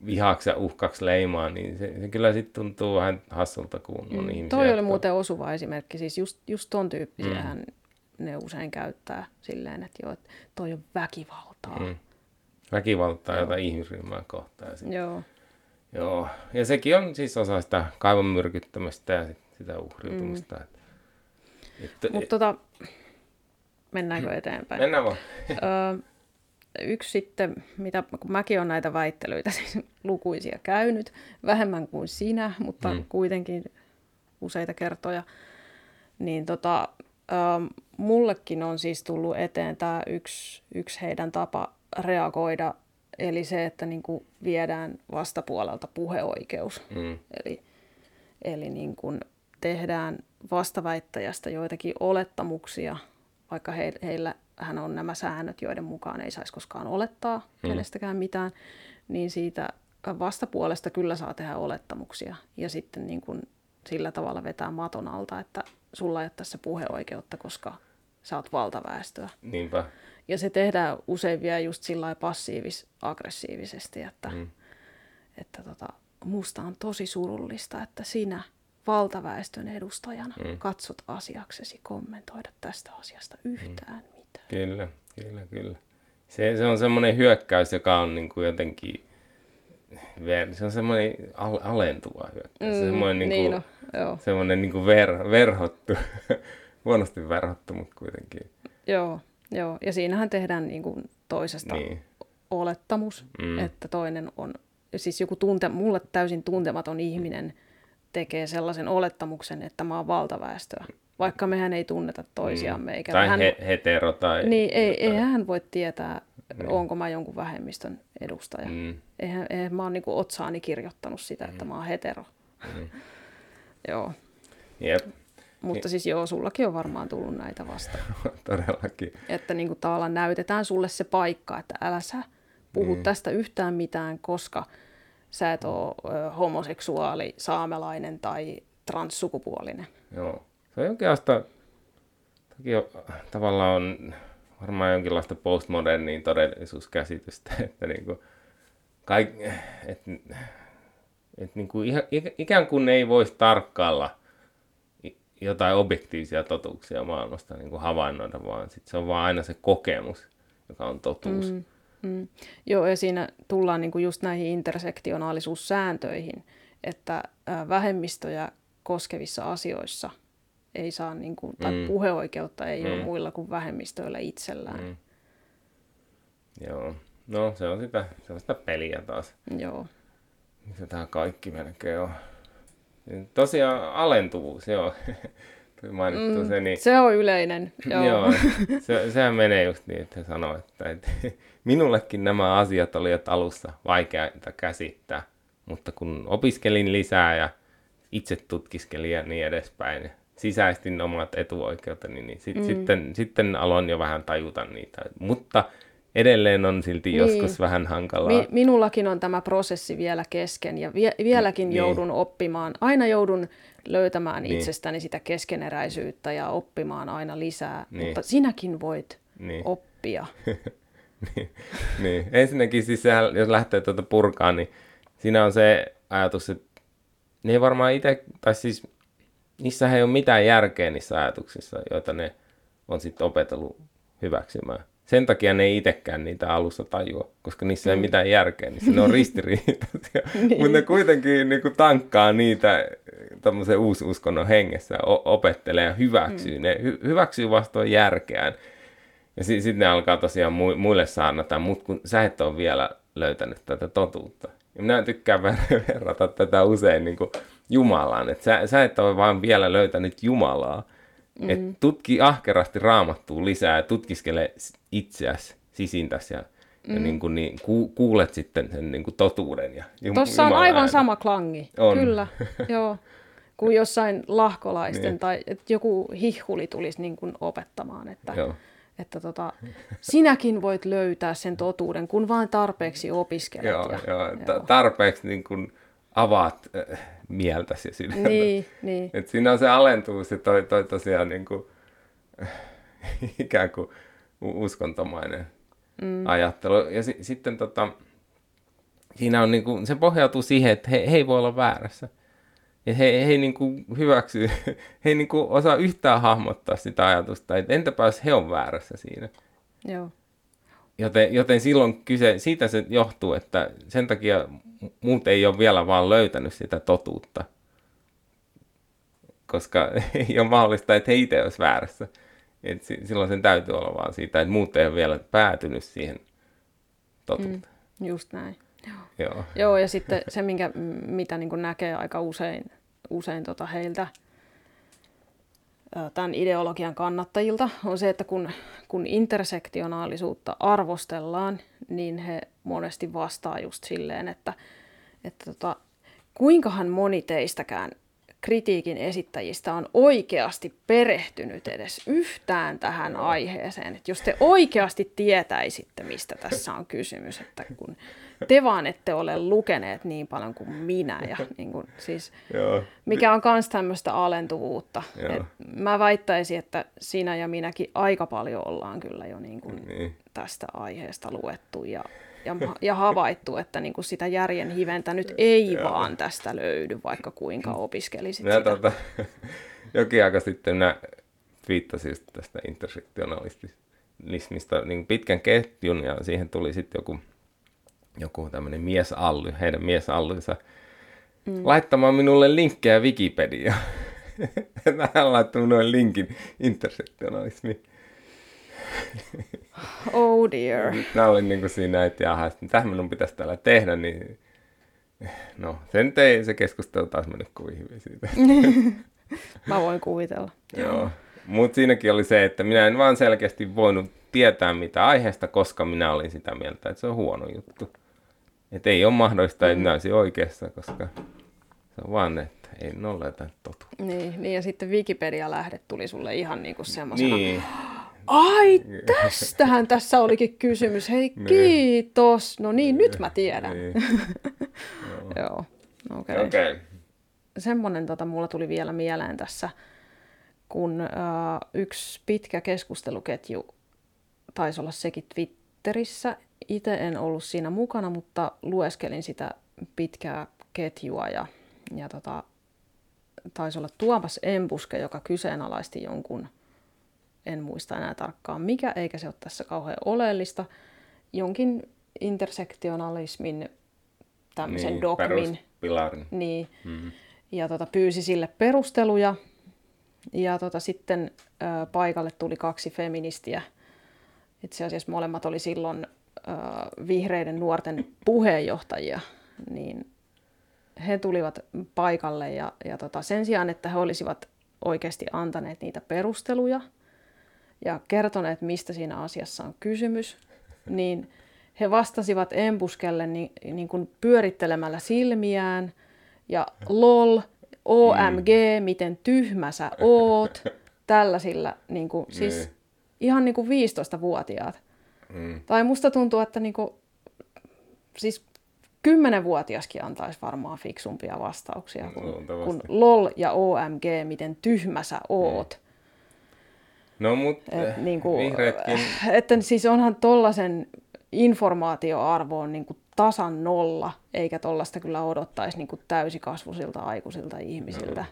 vihaksi ja uhkaksi leimaa, niin se, se kyllä sitten tuntuu vähän hassulta, kun on mm. ihmisiä. Toi oli muuten osuva esimerkki, siis just, just ton tyyppisiä mm. ne usein käyttää silleen, että joo, että toi on väkivaltaa. Mm. Väkivaltaa jota ihmisryhmää kohtaan. Joo. Joo, ja sekin on siis osa sitä kaivon myrkyttämistä ja sitä uhriutumista. Mm. Mutta tota, Mennäänkö eteenpäin? Mennään vaan. Yksi sitten, mitä, kun mäkin olen näitä väittelyitä siis lukuisia käynyt, vähemmän kuin sinä, mutta hmm. kuitenkin useita kertoja, niin tota, mullekin on siis tullut eteen tämä yksi, yksi heidän tapa reagoida, eli se, että niin kuin viedään vastapuolelta puheoikeus. Hmm. Eli, eli niin kuin tehdään vastaväittäjästä joitakin olettamuksia – vaikka he, heillä hän on nämä säännöt, joiden mukaan ei saisi koskaan olettaa mm. kenestäkään mitään, niin siitä vastapuolesta kyllä saa tehdä olettamuksia ja sitten niin kuin sillä tavalla vetää maton alta, että sulla ei ole tässä puheoikeutta, koska sä oot valtaväestöä. Niinpä. Ja se tehdään usein vielä just sillä passiivis-aggressiivisesti, että, mm. että tota, musta on tosi surullista, että sinä valtaväestön edustajana mm. katsot asiaksesi kommentoida tästä asiasta yhtään mm. Kyllä, kyllä, kyllä. Se, se on semmoinen hyökkäys, joka on niin kuin jotenkin, se on semmoinen al- alentuva hyökkäys. Mm, semmoinen, niin kuin, niin no, semmoinen niin kuin ver, verhottu, huonosti verhottu, mutta kuitenkin. Joo, joo. ja siinähän tehdään niin kuin toisesta niin. olettamus, mm. että toinen on, siis joku tunte, mulle täysin tuntematon ihminen – tekee sellaisen olettamuksen, että mä oon valtaväestöä. Vaikka mehän ei tunneta toisiamme. Mm. Eikä tai hän, he, hetero tai... Niin, ei, ei hän voi tietää, mm. onko mä jonkun vähemmistön edustaja. Mm. Eihän, eihän mä oon niin otsaani kirjoittanut sitä, että mm. mä oon hetero. Mm. joo. Jep. Mutta siis joo, sullakin on varmaan tullut näitä vastaan. Todellakin. Että niin kuin tavallaan näytetään sulle se paikka, että älä sä puhu mm. tästä yhtään mitään, koska sä et ole homoseksuaali, saamelainen tai transsukupuolinen. Joo. Se on jonkinlaista, toki on, tavallaan on varmaan jonkinlaista postmoderniin todellisuuskäsitystä, että niinku, kaik, et, et niinku, ikään kuin ei voisi tarkkailla jotain objektiivisia totuuksia maailmasta niin kuin havainnoida, vaan sit se on vaan aina se kokemus, joka on totuus. Mm. Mm. Joo, ja siinä tullaan niinku just näihin intersektionaalisuussääntöihin, että vähemmistöjä koskevissa asioissa ei saa, niinku, tai mm. puheoikeutta ei mm. ole muilla kuin vähemmistöillä itsellään. Mm. Joo, no se on sitä, se on sitä peliä taas. Joo. Mitä tämä kaikki melkein on. Tosiaan alentuvuus, joo. mainittu mm, se. Niin, se on yleinen. Joo, joo se, sehän menee just niin, että sanoo, että, että minullekin nämä asiat olivat alussa vaikeita käsittää, mutta kun opiskelin lisää ja itse tutkiskelin ja niin edespäin, sisäistin omat etuoikeuteni, niin sit, mm. sitten, sitten aloin jo vähän tajuta niitä. Mutta edelleen on silti niin. joskus vähän hankalaa. Mi- minullakin on tämä prosessi vielä kesken ja vie- vieläkin niin. joudun oppimaan. Aina joudun löytämään niin. itsestäni sitä keskeneräisyyttä ja oppimaan aina lisää, niin. mutta sinäkin voit niin. oppia. niin, niin. Ensinnäkin siis sehän, jos lähtee tuota purkaa, niin siinä on se ajatus, että ne ei varmaan itse, tai siis niissä ei ole mitään järkeä niissä ajatuksissa, joita ne on sitten opetellut hyväksymään. Sen takia ne ei itsekään niitä alussa tajua, koska niissä mm. ei mitään järkeä, niissä ne on ristiriitaisia. niin. Mutta ne kuitenkin niin kuin, tankkaa niitä tämmöisen uususkonnon hengessä, opettelee ja hyväksyy. Mm. Ne hy- hyväksyy vastoin järkeään. Ja sitten sit ne alkaa tosiaan mu- muille saarnata, mutta kun sä et ole vielä löytänyt tätä totuutta. Ja minä tykkään verrata tätä usein niin kuin Jumalaan, että sä, sä et ole vaan vielä löytänyt Jumalaa. Mm. Et tutki ahkerasti raamattua lisää ja tutkiskele itseäsi, sisintäsi ja, mm. ja niin kuin, niin, ku, kuulet sitten sen niin kuin totuuden. Ja Jum, Tuossa on aivan äänen. sama klangi, on. kyllä, joo. Kuin jossain lahkolaisten niin. tai että joku hihuli tulisi niin kuin opettamaan, että, joo. Että tota, sinäkin voit löytää sen totuuden, kun vain tarpeeksi opiskelet. Joo, ja, joo. joo. tarpeeksi niin kuin avaat äh, mieltäsi sydäntä. Niin, niin. Et siinä on se alentuus ja toi, toi tosiaan niin kuin, ikään kuin uskontomainen mm. ajattelu. Ja si- sitten tota, siinä on niin kuin, se pohjautuu siihen, että he, he ei voi olla väärässä. Ja he, he ei niin kuin hyväksy, he ei niin kuin osaa yhtään hahmottaa sitä ajatusta, että entäpä jos he on väärässä siinä. Joo. Joten, joten silloin kyse, siitä se johtuu, että sen takia muut ei ole vielä vaan löytänyt sitä totuutta. Koska ei ole mahdollista, että he itse olisi väärässä. Et silloin sen täytyy olla vaan siitä, että muut ei ole vielä päätynyt siihen totuuteen. Mm, just näin. Joo. Joo. Joo, ja sitten se, minkä, mitä niin näkee aika usein, usein tota heiltä tämän ideologian kannattajilta, on se, että kun, kun intersektionaalisuutta arvostellaan, niin he monesti vastaa just silleen, että, että tota, kuinkahan moni teistäkään kritiikin esittäjistä on oikeasti perehtynyt edes yhtään tähän aiheeseen. Että jos te oikeasti tietäisitte, mistä tässä on kysymys, että kun te vaan ette ole lukeneet niin paljon kuin minä, ja niin kuin, siis, Joo. mikä on myös tämmöistä alentuvuutta. Et mä väittäisin, että sinä ja minäkin aika paljon ollaan kyllä jo niin kuin niin. tästä aiheesta luettu ja ja, ja havaittu, että niin kuin sitä järjen hiventä nyt ei Joo. vaan tästä löydy, vaikka kuinka opiskelisit minä sitä. Tuota, jokin aika sitten minä viittasin just tästä intersektionalismista niin pitkän ketjun ja siihen tuli sitten joku, joku tämmöinen miesally, heidän miesallynsa, mm. laittamaan minulle linkkejä Wikipediaan. Hän laittoi minulle linkin intersektionalismiin. Oh dear. Mä olin niin kuin siinä, että jaha, mitä minun pitäisi täällä tehdä, niin no, sen ei se keskustelu taas mennyt kuin hyvin siitä. Mä voin kuvitella. Joo, mutta siinäkin oli se, että minä en vaan selkeästi voinut tietää mitä aiheesta, koska minä olin sitä mieltä, että se on huono juttu. Että ei ole mahdollista, että olisin oikeassa, koska se on vaan, että ei nolla jotain totu. Niin, niin, ja sitten Wikipedia-lähde tuli sulle ihan niin kuin semmoisena... Niin Ai, tästähän tässä olikin kysymys. Hei, niin. kiitos. No niin, nyt mä tiedän. Niin. Joo, okei. Okay. Okay. Semmoinen tota, mulla tuli vielä mieleen tässä, kun uh, yksi pitkä keskusteluketju taisi olla sekin Twitterissä. Itse en ollut siinä mukana, mutta lueskelin sitä pitkää ketjua ja, ja tota, taisi olla Tuomas Embuske, joka kyseenalaisti jonkun en muista enää tarkkaan mikä, eikä se ole tässä kauhean oleellista, jonkin intersektionalismin tämmöisen niin, dogmin. Niin, mm-hmm. ja tota, pyysi sille perusteluja. Ja tota, sitten ö, paikalle tuli kaksi feministiä. Itse asiassa molemmat oli silloin vihreiden nuorten puheenjohtajia. Niin he tulivat paikalle ja, ja tota, sen sijaan, että he olisivat oikeasti antaneet niitä perusteluja – ja kertoneet, mistä siinä asiassa on kysymys, niin he vastasivat embuskelle niin, niin kuin pyörittelemällä silmiään ja lol, OMG, mm. miten tyhmä sä oot, tällaisilla, niin kuin, siis niin. ihan niin kuin 15-vuotiaat. Mm. Tai musta tuntuu, että niin kuin, siis 10-vuotiaskin antaisi varmaan fiksumpia vastauksia kuin, kuin lol ja OMG, miten tyhmä sä oot. Mm. No mutta Et, niin kuin, vihreätkin... Että siis onhan tollasen informaatioarvo on niin kuin tasan nolla, eikä tollasta kyllä odottaisi niin kuin täysikasvusilta aikuisilta ihmisiltä. No.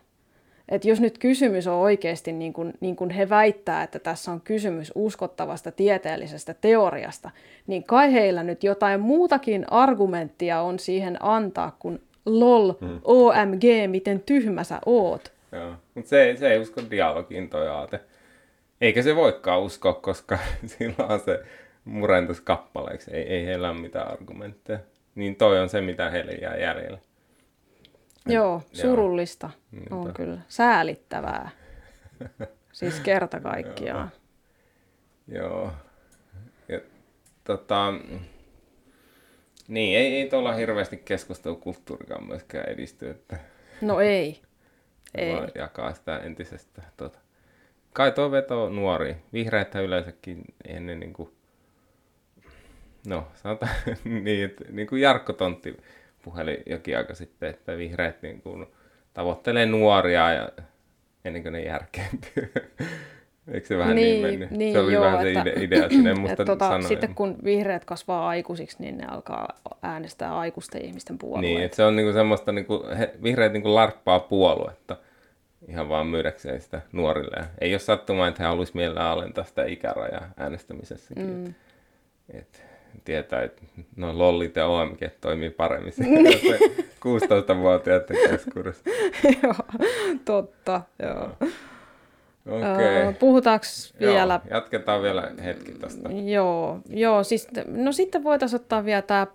Et jos nyt kysymys on oikeasti niin kuin, niin kuin he väittää, että tässä on kysymys uskottavasta tieteellisestä teoriasta, niin kai heillä nyt jotain muutakin argumenttia on siihen antaa kuin lol, hmm. OMG, miten tyhmä sä oot. Joo, mutta se, se ei usko dialogiin toi aate. Eikä se voikaan uskoa, koska silloin se murentus kappaleeksi. Ei, ei heillä ole mitään argumentteja. Niin toi on se, mitä heille jää jäljellä. Joo, surullista Joo. on kyllä. Säälittävää. siis kerta kaikkiaan. Joo. Ja, tota, Niin, ei, ei tuolla hirveästi keskustelukulttuurikaan myöskään edisty, että No ei. ei. vaan jakaa sitä entisestä. Tuota. Kai tuo veto nuori. Vihreät yleensäkin ennen niin kuin, no sanotaan niin, että niin kuin Jarkko Tontti puheli jokin aika sitten, että vihreät niin kuin, tavoittelee nuoria ja ennen kuin ne järkeentyy. Eikö se vähän niin, niin mennyt? Niin, se oli joo, vähän se että, ide, idea, sinne että tota, sanoa. sitten kun vihreät kasvaa aikuisiksi, niin ne alkaa äänestää aikuisten ihmisten puolueita. Niin, että se on niinku semmoista, niinku, he, vihreät niinku larppaa puoluetta ihan vaan myydäkseen sitä nuorille. Ei ole sattumaa, että he haluaisivat mielellään alentaa sitä ikärajaa äänestämisessäkin. Mm. Et, et, tietää, että no lollit ja OMG toimii paremmin se 16-vuotiaiden keskuudessa. joo, totta, joo. Öö, Puhutaanko vielä Joo, jatketaan vielä hetki tästä. Joo, joo siis, no sitten voitaisiin ottaa vielä tämä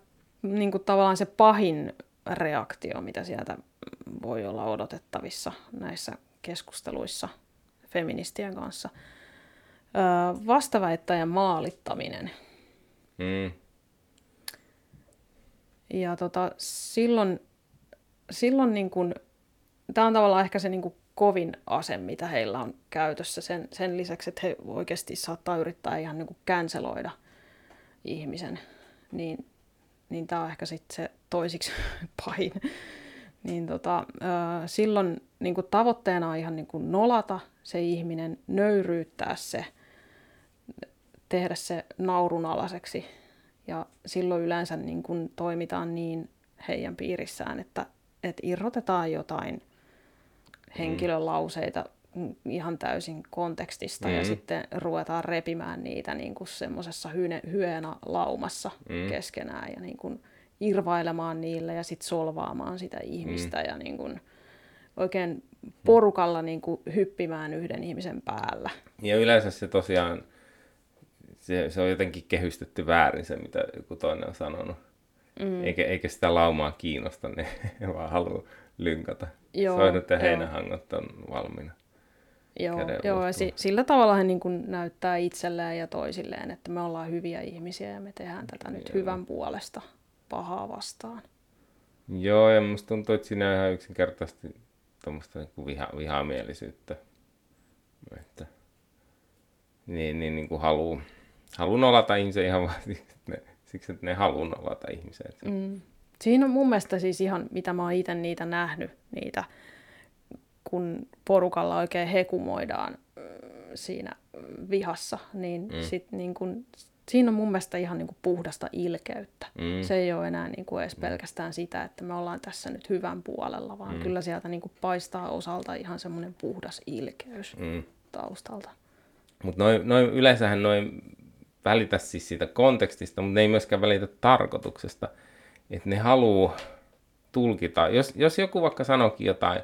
niin tavallaan se pahin reaktio, mitä sieltä voi olla odotettavissa näissä keskusteluissa feministien kanssa. Öö, vastaväittäjän maalittaminen. Mm. Ja tota, silloin, silloin niin kun, tämä on tavallaan ehkä se niin kun kovin ase, mitä heillä on käytössä. Sen, sen lisäksi, että he oikeasti saattaa yrittää ihan niin kuin canceloida ihmisen, niin, niin tämä on ehkä sitten se toisiksi pahin. Niin tota, silloin niin kuin tavoitteena on ihan niin kuin nolata se ihminen, nöyryyttää se, tehdä se naurunalaiseksi. Ja silloin yleensä niin kuin toimitaan niin heidän piirissään, että, että irrotetaan jotain henkilön lauseita ihan täysin kontekstista mm. ja sitten ruvetaan repimään niitä niin kuin semmoisessa hyena laumassa mm. keskenään ja niin kuin irvailemaan niille ja sitten solvaamaan sitä ihmistä mm. ja niin kuin oikein porukalla niin kuin hyppimään yhden ihmisen päällä. Ja yleensä se tosiaan, se, se on jotenkin kehystetty väärin se, mitä joku toinen on sanonut. Mm. Eikä, eikä sitä laumaa kiinnosta, ne vaan haluaa lynkata. Joo, Soidut ja heinähangot on valmiina. Joo, joo ja si- sillä tavalla he niin kuin näyttää itselleen ja toisilleen, että me ollaan hyviä ihmisiä ja me tehdään tätä nyt joo. hyvän puolesta pahaa vastaan. Joo, ja musta tuntuu, että siinä on ihan yksinkertaisesti tuommoista niin viha, vihamielisyyttä. Että, niin, niin, niin kuin haluu, haluu nolata ihmisen ihan vaan siksi, että ne, haluaa nolata ihmisen. Mm. Siinä on mun mielestä siis ihan, mitä mä oon itse niitä nähnyt, niitä, kun porukalla oikein hekumoidaan siinä vihassa, niin, mm. sit niin kun, siinä on mun mielestä ihan niin kuin puhdasta ilkeyttä. Mm. Se ei ole enää niin kuin edes pelkästään sitä, että me ollaan tässä nyt hyvän puolella, vaan mm. kyllä sieltä niin kuin paistaa osalta ihan semmoinen puhdas ilkeys mm. taustalta. Mutta noin noi, yleensähän noin välitä siis siitä kontekstista, mutta ne ei myöskään välitä tarkoituksesta että ne haluaa tulkita. Jos, jos joku vaikka sanokin jotain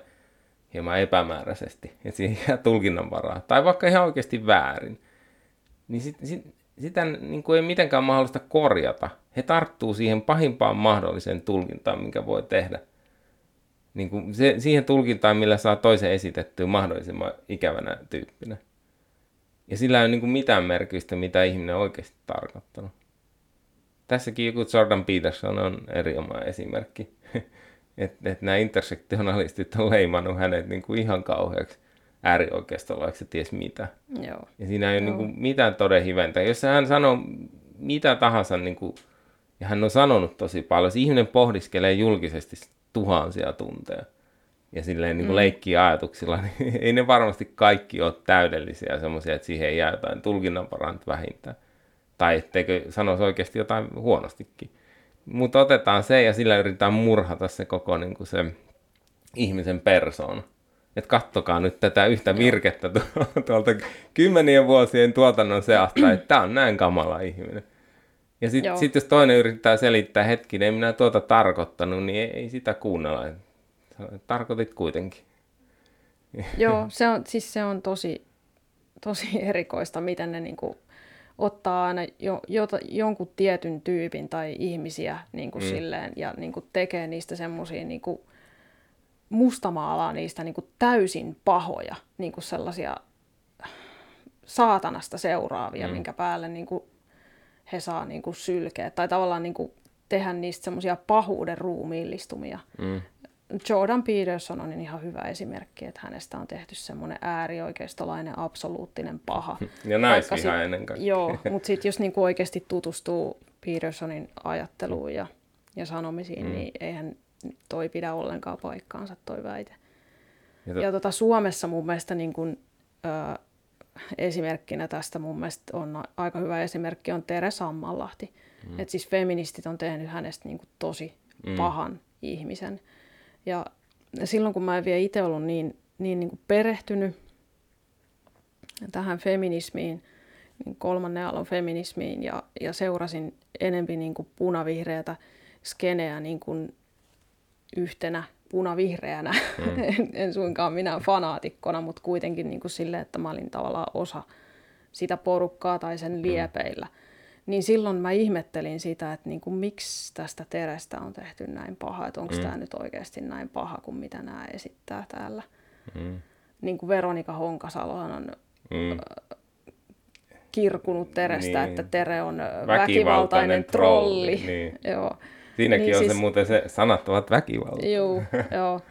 hieman epämääräisesti, että siihen jää tulkinnan varaa, tai vaikka ihan oikeasti väärin, niin sit, sit, sitä niin kuin ei mitenkään mahdollista korjata. He tarttuu siihen pahimpaan mahdolliseen tulkintaan, minkä voi tehdä. Niin kuin se, siihen tulkintaan, millä saa toisen esitettyä mahdollisimman ikävänä tyyppinä. Ja sillä ei ole niin kuin mitään merkitystä, mitä ihminen on oikeasti tarkoittanut tässäkin joku Jordan Peterson on erinomainen esimerkki. että et nämä intersektionalistit on leimannut hänet niin kuin ihan kauheaksi äärioikeistolaiseksi ties mitä. Joo. Ja siinä ei ole niin kuin mitään toden hiventä. Jos hän sanoo mitä tahansa, niin kuin, ja hän on sanonut tosi paljon, jos ihminen pohdiskelee julkisesti tuhansia tunteja, ja silleen niin kuin mm. leikkii ajatuksilla, niin ei ne varmasti kaikki ole täydellisiä semmoisia, että siihen ei jää jotain tulkinnanvarant vähintään tai etteikö sanoisi oikeasti jotain huonostikin. Mutta otetaan se ja sillä yritetään murhata se koko niin kuin se ihmisen persoona. Että kattokaa nyt tätä yhtä virkettä tuolta kymmenien vuosien tuotannon seasta, että tämä on näin kamala ihminen. Ja sitten sit jos toinen yrittää selittää, hetki, ei minä tuota tarkoittanut, niin ei, ei sitä kuunnella. Tarkoitit kuitenkin. Joo, se on, siis se on tosi, tosi erikoista, miten ne niinku ottaa aina jo, jo, jonkun tietyn tyypin tai ihmisiä niin kuin mm. silleen, ja niin kuin tekee niistä semmoisia niin mustamaalaa niistä niin kuin täysin pahoja, niin kuin sellaisia saatanasta seuraavia, mm. minkä päälle niin kuin he saa niin kuin sylkeä. Tai tavallaan niin kuin tehdä niistä semmoisia pahuuden ruumiillistumia. Mm. Jordan Peterson on ihan hyvä esimerkki, että hänestä on tehty semmoinen äärioikeistolainen absoluuttinen paha. Ja naisviha ennen kaikkea. Joo, mutta sitten jos niinku oikeasti tutustuu Petersonin ajatteluun ja, ja sanomisiin, mm. niin eihän toi pidä ollenkaan paikkaansa toi väite. Ja, to... ja tota, Suomessa mun mielestä niin kun, ö, esimerkkinä tästä mun mielestä on aika hyvä esimerkki on Tere Sammanlahti. Mm. Et siis feministit on tehnyt hänestä niin tosi mm. pahan ihmisen. Ja silloin kun mä en vielä itse ollut niin, niin, niin kuin perehtynyt tähän feminismiin, niin kolmannen aallon feminismiin ja, ja seurasin enempi niin kuin punavihreätä skeneä niin kuin yhtenä punavihreänä, mm. en, en suinkaan minä fanaatikkona, mutta kuitenkin niin kuin sille, että mä olin tavallaan osa sitä porukkaa tai sen mm. liepeillä. Mm niin silloin mä ihmettelin sitä, että niin kuin, miksi tästä Terestä on tehty näin paha, että onko mm. tämä nyt oikeasti näin paha kuin mitä nämä esittää täällä. Mm. Niin kuin Veronika Honkasalohan on mm. kirkunut Terestä, niin. että Tere on väkivaltainen, väkivaltainen trolli. trolli. Niin. Joo. Siinäkin niin on siis... se muuten se sanat ovat väkivalta. Joo, joo.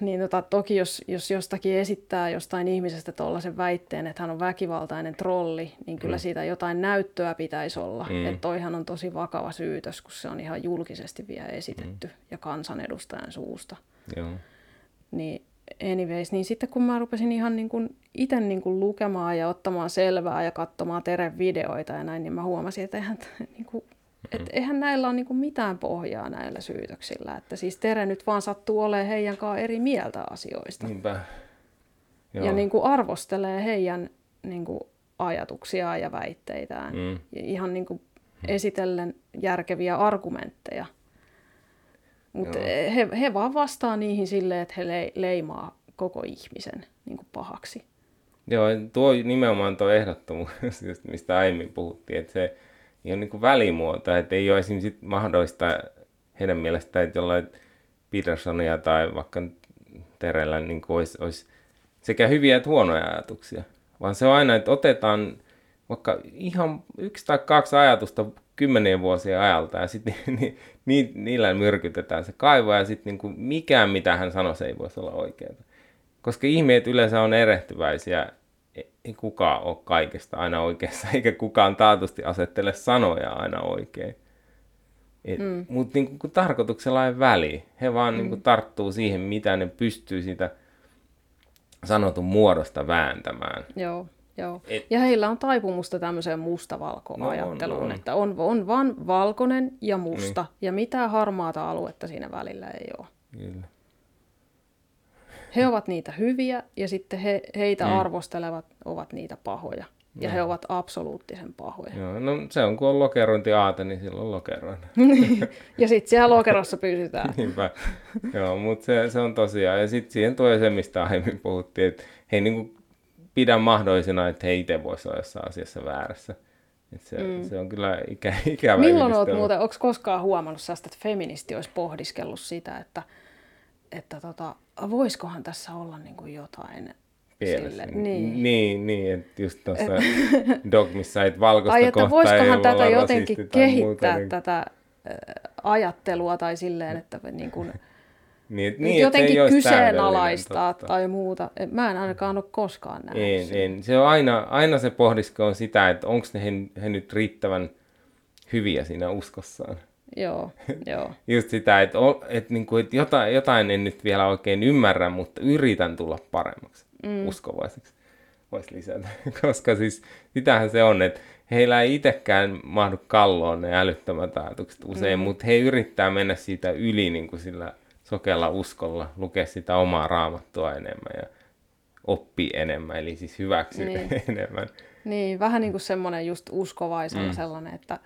Niin tota, toki jos, jos jostakin esittää jostain ihmisestä tuollaisen väitteen, että hän on väkivaltainen trolli, niin kyllä mm. siitä jotain näyttöä pitäisi olla. Mm. Että toihan on tosi vakava syytös, kun se on ihan julkisesti vielä esitetty mm. ja kansanedustajan suusta. Joo. Niin anyways, niin sitten kun mä rupesin ihan niin kuin itse niin kuin lukemaan ja ottamaan selvää ja katsomaan Teren videoita ja näin, niin mä huomasin, että eihän niin kuin et eihän näillä ole niinku mitään pohjaa näillä syytöksillä. Että siis Tere nyt vaan sattuu olemaan heidän kanssaan eri mieltä asioista. Niinpä. Joo. Ja niinku arvostelee heidän niinku ajatuksiaan ja väitteitään. Mm. Ja ihan niinku esitellen järkeviä argumentteja. Mutta he, he vaan vastaa niihin silleen, että he leimaa koko ihmisen niinku pahaksi. Joo, tuo nimenomaan tuo ehdottomuus, mistä aiemmin puhuttiin, että se ei ole niin kuin välimuotoa, että ei ole esimerkiksi mahdollista heidän mielestään, että jollain Petersonia tai vaikka Terellä niin olisi, olisi sekä hyviä että huonoja ajatuksia, vaan se on aina, että otetaan vaikka ihan yksi tai kaksi ajatusta kymmenien vuosien ajalta ja sitten ni, ni, niillä myrkytetään se kaivo ja sitten niin mikään mitä hän sanoi se ei voisi olla oikeaa. Koska ihmeet yleensä on erehtyväisiä ei kukaan ole kaikesta aina oikeassa, eikä kukaan taatusti asettele sanoja aina oikein. mm. Mutta niin kuin, tarkoituksella ei väli. He vaan mm. niin kuin, tarttuu siihen, mitä ne pystyy sitä sanotun muodosta vääntämään. Joo, joo. Et, ja heillä on taipumusta tämmöiseen mustavalko-ajatteluun, no, on, on. että on, on vain valkoinen ja musta, niin. ja mitään harmaata aluetta siinä välillä ei ole. Kyllä he ovat niitä hyviä ja sitten he, heitä mm. arvostelevat ovat niitä pahoja. Ja no. he ovat absoluuttisen pahoja. Joo, no se on, kun on lokerointiaate, niin silloin lokeroin. ja sitten siellä lokerossa pysytään. Niinpä. Joo, mutta se, se on tosiaan. Ja sitten siihen tulee se, mistä aiemmin puhuttiin, että he ei niinku pidä mahdollisena, että he itse voisivat olla jossain asiassa väärässä. Et se, mm. se on kyllä ikä, ikävä Milloin olet muuten, onko koskaan huomannut sellaista, että feministi olisi pohdiskellut sitä, että – että tota, voisikohan tässä olla niin kuin jotain Sille, niin. niin, niin, että just tuossa dogmissa, että valkoista Ai, että voisikohan tätä jotenkin kehittää muuta, niin... tätä ajattelua tai silleen, että niin kuin, niin, niin, jotenkin kyseenalaistaa tai muuta. Mä en ainakaan ole koskaan nähnyt. En, en. Se on aina, aina se pohdisko on sitä, että onko ne he, he nyt riittävän hyviä siinä uskossaan. Joo, joo. Just sitä, että, että, niin kuin, että jotain, jotain en nyt vielä oikein ymmärrä, mutta yritän tulla paremmaksi, mm. uskovaiseksi. Voisi lisätä, koska siis sitähän se on, että heillä ei itsekään mahdu kalloon ne älyttömät ajatukset usein, mm. mutta he yrittää mennä siitä yli niin kuin sillä sokella uskolla, lukea sitä omaa raamattua enemmän ja oppii enemmän, eli siis hyväksyä niin. enemmän. Niin, vähän niin kuin semmoinen just uskovaisena mm. sellainen, että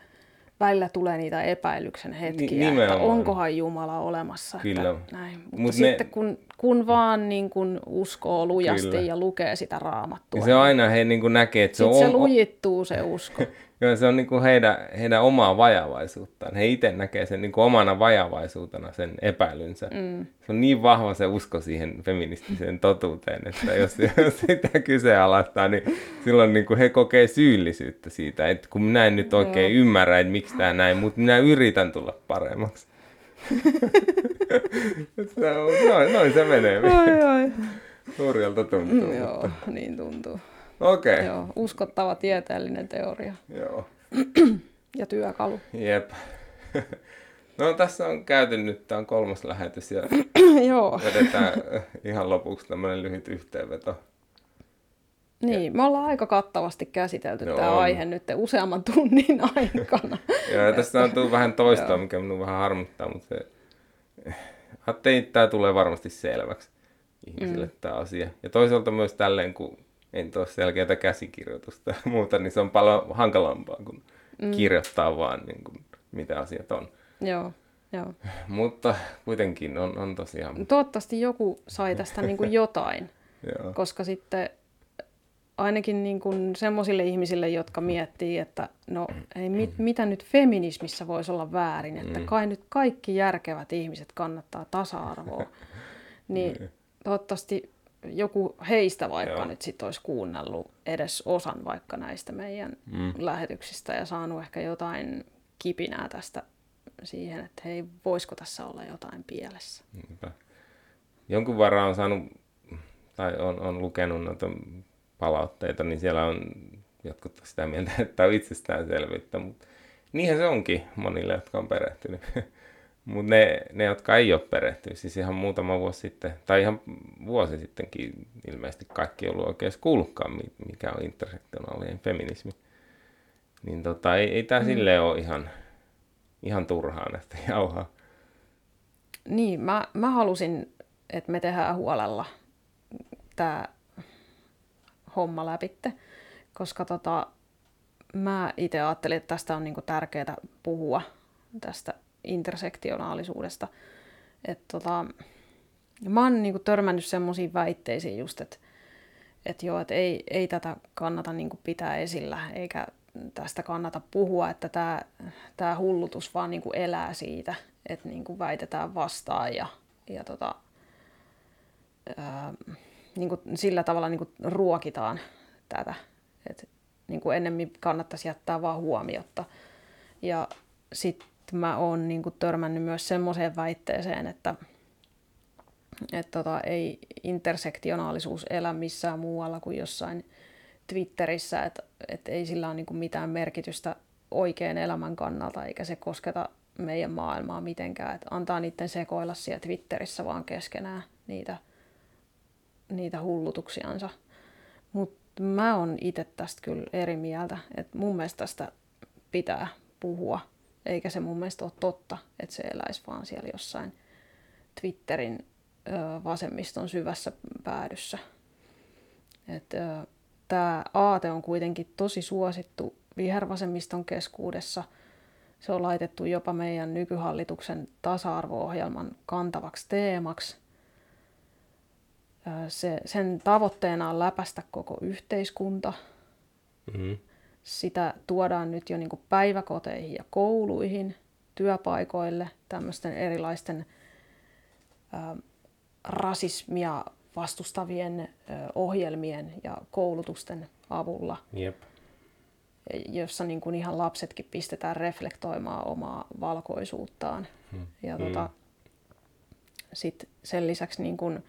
välillä tulee niitä epäilyksen hetkiä, Ni- että onkohan Jumala olemassa. Kyllä. Että näin. Mutta Mut sitten ne... kun, kun vaan niin kun uskoo lujasti Kyllä. ja lukee sitä raamattua. Ja se aina, he niin näkee, että se on... se lujittuu se usko. Joo, se on niin kuin heidän, heidän omaa vajavaisuuttaan. He itse näkee sen niin kuin omana vajavaisuutena, sen epäilynsä. Mm. Se on niin vahva se usko siihen feministiseen totuuteen, että jos, jos sitä kyseenalaistaa, niin silloin niin kuin he kokee syyllisyyttä siitä, että kun minä en nyt oikein Joo. ymmärrä, että miksi tämä näin, mutta minä yritän tulla paremmaksi. noin, noin se menee. Oi, oi. Hurjalta tuntuu. Mm, joo, niin tuntuu. Okei. Okay. Joo, uskottava tieteellinen teoria. Joo. ja työkalu. Jep. No tässä on käyty nyt, tämä on kolmas lähetys ja Joo. vedetään ihan lopuksi tämmöinen lyhyt yhteenveto. Niin, ja. me ollaan aika kattavasti käsitelty no, tämä on. aihe nyt useamman tunnin aikana. Joo, ja tässä on tullut vähän toistoa, mikä minun vähän harmittaa, mutta se... Ajattelin, että tämä tulee varmasti selväksi ihmisille mm. tämä asia. Ja toisaalta myös tälleen, kun en tuo selkeää käsikirjoitusta ja muuta, niin se on paljon hankalampaa kuin mm. kirjoittaa vaan, niin kuin, mitä asiat on. Joo, joo. Mutta kuitenkin on, on tosiaan... Toivottavasti joku sai tästä niin kuin jotain, koska sitten ainakin niin kuin semmoisille ihmisille, jotka miettii, että no ei, mit, mitä nyt feminismissä voisi olla väärin, että mm. kai nyt kaikki järkevät ihmiset kannattaa tasa-arvoa, niin, niin toivottavasti joku heistä vaikka Joo. nyt sit olisi kuunnellut edes osan vaikka näistä meidän mm. lähetyksistä ja saanut ehkä jotain kipinää tästä siihen, että hei, voisiko tässä olla jotain pielessä. Niinpä. Jonkun verran on saanut, tai on, on lukenut noita palautteita, niin siellä on jotkut sitä mieltä, että on itsestäänselvyyttä, mutta niinhän se onkin monille, jotka on perehtynyt. Mutta ne, ne, jotka ei ole perehtynyt, siis ihan muutama vuosi sitten, tai ihan vuosi sittenkin ilmeisesti kaikki ei ollut oikein kuullutkaan, mikä on intersektionaalinen feminismi. Niin tota, ei, ei tämä mm. silleen ole ihan, ihan turhaan, että jauhaa. Niin, mä, mä halusin, että me tehdään huolella tämä homma läpitte, koska tota, mä itse ajattelin, että tästä on niinku tärkeää puhua tästä intersektionaalisuudesta. Et tota, mä oon niinku törmännyt semmoisiin väitteisiin just, että et joo, et ei, ei tätä kannata niinku pitää esillä, eikä tästä kannata puhua, että tämä tää hullutus vaan niinku elää siitä, että niinku väitetään vastaan ja, ja tota, ää, niinku sillä tavalla niinku ruokitaan tätä. Et niinku ennemmin kannattaisi jättää vaan huomiotta. Ja sitten mä oon niin kuin törmännyt myös semmoiseen väitteeseen, että et tota, ei intersektionaalisuus elä missään muualla kuin jossain Twitterissä, että et ei sillä ole niin kuin mitään merkitystä oikean elämän kannalta, eikä se kosketa meidän maailmaa mitenkään. Et antaa niiden sekoilla siellä Twitterissä vaan keskenään niitä, niitä hullutuksiansa. Mutta mä oon itse tästä kyllä eri mieltä, että mun mielestä tästä pitää puhua eikä se mun mielestä ole totta, että se eläisi vaan siellä jossain Twitterin ö, vasemmiston syvässä päädyssä. Tämä aate on kuitenkin tosi suosittu vihervasemmiston keskuudessa. Se on laitettu jopa meidän nykyhallituksen tasa-arvo-ohjelman kantavaksi teemaksi. Se, sen tavoitteena on läpästä koko yhteiskunta. Mm-hmm sitä tuodaan nyt jo niin kuin päiväkoteihin ja kouluihin, työpaikoille, tämmöisten erilaisten ä, rasismia vastustavien ä, ohjelmien ja koulutusten avulla. Jep. Jossa niin kuin ihan lapsetkin pistetään reflektoimaan omaa valkoisuuttaan. Hmm. Ja hmm. tota, sit sen lisäksi niin kuin,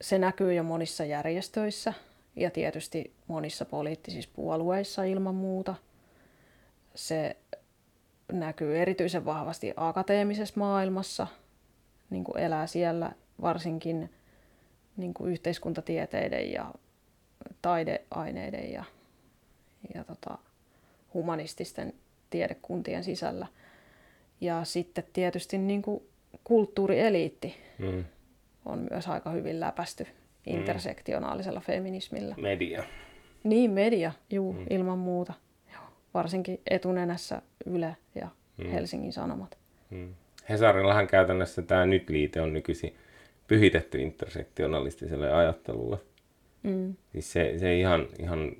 se näkyy jo monissa järjestöissä – ja tietysti monissa poliittisissa puolueissa ilman muuta. Se näkyy erityisen vahvasti akateemisessa maailmassa, niin kuin elää siellä varsinkin niin kuin yhteiskuntatieteiden ja taideaineiden ja, ja tota, humanististen tiedekuntien sisällä. Ja sitten tietysti niin kuin kulttuurieliitti mm. on myös aika hyvin läpästy. Intersektionaalisella feminismillä. Media. Niin, media, juu, mm. ilman muuta. Joo. Varsinkin etunenässä Yle ja mm. Helsingin Sanomat. Mm. Hesarillahan käytännössä tämä nyt-liite on nykyisin pyhitetty intersektionalistiselle ajattelulle. Mm. Siis se, se ihan, ihan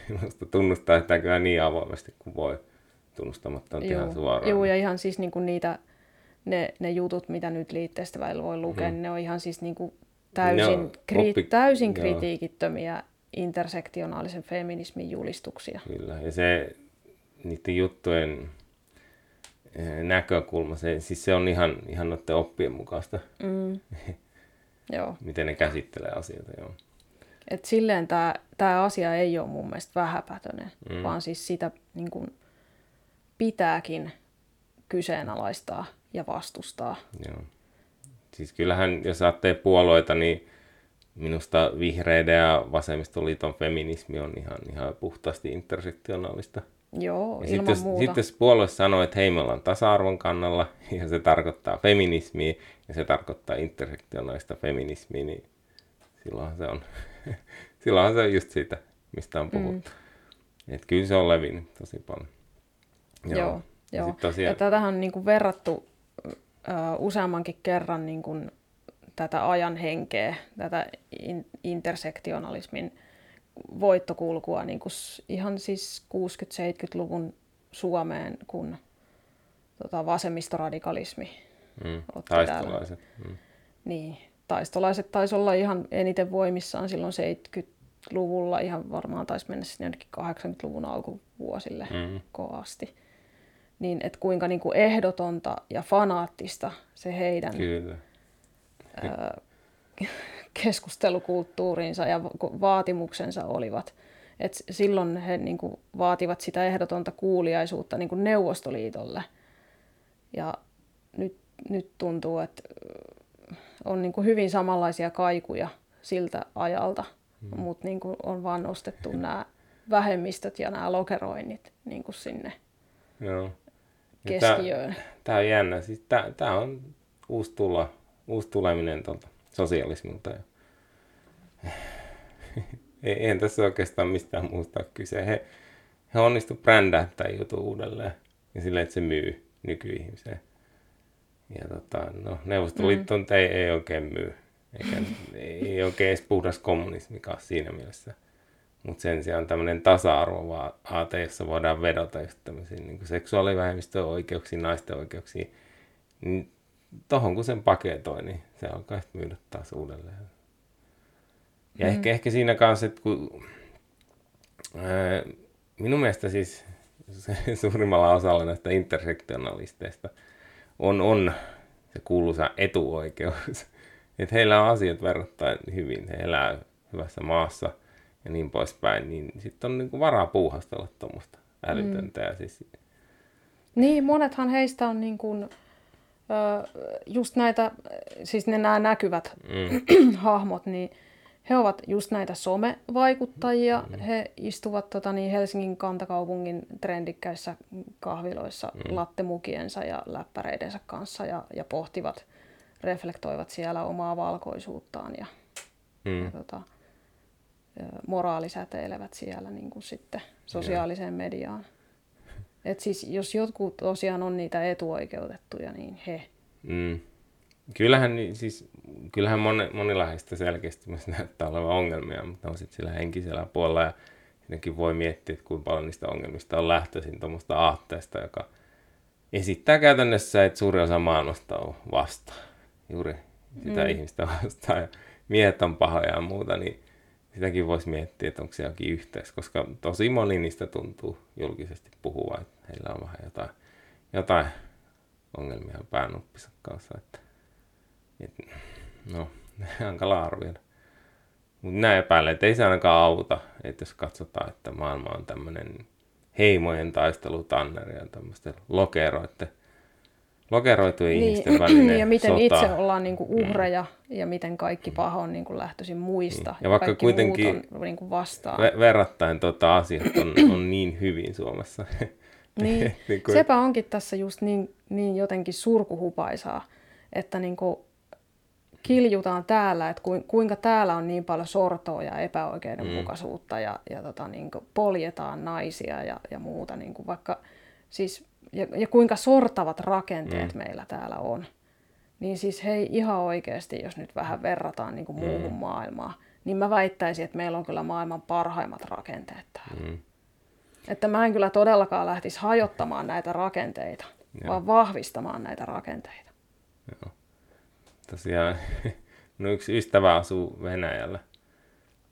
tunnustaa sitä kyllä niin avoimesti kuin voi tunnustamatta on ihan suoraan. Joo, ja ihan siis niinku niitä, ne, ne jutut, mitä nyt liitteestä välillä voi lukea, mm. ne on ihan siis niinku täysin, no, kri, oppi... täysin kritiikittömiä intersektionaalisen feminismin julistuksia. Kyllä, ja se niiden juttujen eh, näkökulma, se, siis se on ihan, ihan noiden oppien mukaista. Mm. joo. Miten ne käsittelee asioita, joo. Et silleen tämä asia ei ole mun mielestä vähäpätöinen, mm. vaan siis sitä niin kun, pitääkin kyseenalaistaa ja vastustaa. Joo. Siis kyllähän, jos ajattelee puolueita, niin minusta vihreiden ja vasemmistoliiton feminismi on ihan, ihan puhtaasti intersektionaalista. Joo, ja ilman sitten, muuta. Sitten jos puolue sanoo, että hei, me ollaan tasa-arvon kannalla, ja se tarkoittaa feminismiä, ja se tarkoittaa intersektionaalista feminismiä, niin silloin se on, silloin se on just siitä, mistä on puhuttu. Mm. Että kyllä se on levinnyt tosi paljon. Joo, joo. joo. Tosiaan... Ja tätähän on niin kuin verrattu useammankin kerran niin kuin tätä ajan henkeä, tätä in- intersektionalismin voittokulkua niin kuin ihan siis 60-70-luvun Suomeen, kun tota, vasemmistoradikalismi mm, taistolaiset. Mm. Niin, taistolaiset taisi olla ihan eniten voimissaan silloin 70-luvulla, ihan varmaan taisi mennä sinne 80-luvun alkuvuosille mm. kovasti. Niin, että kuinka niin kuin ehdotonta ja fanaattista se heidän Kyllä. Ää, keskustelukulttuuriinsa ja vaatimuksensa olivat. Et silloin he niin kuin, vaativat sitä ehdotonta kuuliaisuutta niin kuin Neuvostoliitolle. Ja nyt, nyt tuntuu, että on niin kuin hyvin samanlaisia kaikuja siltä ajalta, mm. mutta niin kuin on vaan nostettu nämä vähemmistöt ja nämä lokeroinnit niin kuin sinne Joo. Keskiöön. Tämä on jännä. Siis tämä on uusi, tulla, uusi tuleminen tuolta sosialismilta. Eihän tässä oikeastaan mistään muusta kyse. He, he onnistu brändää tämän jutun uudelleen ja silleen, että se myy nykyihmiseen. Ja tota, no, Neuvostoliitto mm. ei, ei oikein myy. Eikä, ei oikein edes puhdas kommunismikaan siinä mielessä. Mutta sen sijaan tämmöinen tasa-arvovaate, jossa voidaan vedota just tämmöisiin niin seksuaalivähemmistöjen oikeuksiin, naisten oikeuksiin, niin tohon kun sen paketoi, niin se alkaa myydä taas uudelleen. Ja mm. ehkä, ehkä siinä kanssa, että kun, ää, minun mielestä siis suurimmalla osalla näistä intersektionalisteista on, on se kuuluisa etuoikeus. että heillä on asiat verrattain hyvin, he elää hyvässä maassa ja niin poispäin, niin sitten on niinku varaa puuhastella tuommoista älytöntä. Mm. Ja siis... Niin, monethan heistä on niin kuin, just näitä, siis ne nämä näkyvät mm. hahmot, niin he ovat just näitä somevaikuttajia. Mm. He istuvat tota, niin Helsingin kantakaupungin trendikkäissä kahviloissa mm. lattemukiensa ja läppäreidensä kanssa ja, ja pohtivat, reflektoivat siellä omaa valkoisuuttaan ja, mm. ja tota, moraalisäteilevät siellä niin kuin sitten sosiaaliseen mediaan. Et siis jos jotkut tosiaan on niitä etuoikeutettuja, niin he. Mm. Kyllähän, siis, kyllähän moni, monilla heistä selkeästi myös näyttää olevan ongelmia, mutta on sitten sillä henkisellä puolella ja siinäkin voi miettiä, että kuinka paljon niistä ongelmista on lähtöisin tuommoista aatteesta, joka esittää käytännössä, että suuri osa maailmasta on vastaan, juuri sitä mm. ihmistä vastaan ja miehet on pahoja ja muuta, niin sitäkin voisi miettiä, että onko se jokin yhteys, koska tosi moni niistä tuntuu julkisesti puhua, että heillä on vähän jotain, jotain ongelmia päänuppisat kanssa. Että, et, no, hankala arvioida. Mutta näin epäilen, että ei se ainakaan auta, että jos katsotaan, että maailma on tämmöinen heimojen taistelutanneri ja tämmöisten lokeroiden lokeroitujen niin, ihmisten välinen niin, ja miten sota. itse ollaan niin kuin uhreja mm. ja miten kaikki paha on niin kuin lähtöisin muista. Mm. Ja vaikka kaikki kuitenkin on niin kuin vastaan. Ve- verrattain tota, asiat on, on niin hyvin Suomessa. niin, niin kuin... sepä onkin tässä just niin, niin jotenkin surkuhupaisaa, että niin kuin kiljutaan täällä, että kuinka täällä on niin paljon sortoa ja epäoikeudenmukaisuutta mm. ja, ja tota, niin kuin poljetaan naisia ja, ja muuta. Niin kuin vaikka, siis ja, ja kuinka sortavat rakenteet mm. meillä täällä on. Niin siis hei ihan oikeasti, jos nyt vähän verrataan niin kuin muuhun mm. maailmaan, niin mä väittäisin, että meillä on kyllä maailman parhaimmat rakenteet täällä. Mm. Että mä en kyllä todellakaan lähtisi hajottamaan näitä rakenteita, Joo. vaan vahvistamaan näitä rakenteita. Joo. Tosiaan, no yksi ystävä asuu Venäjällä,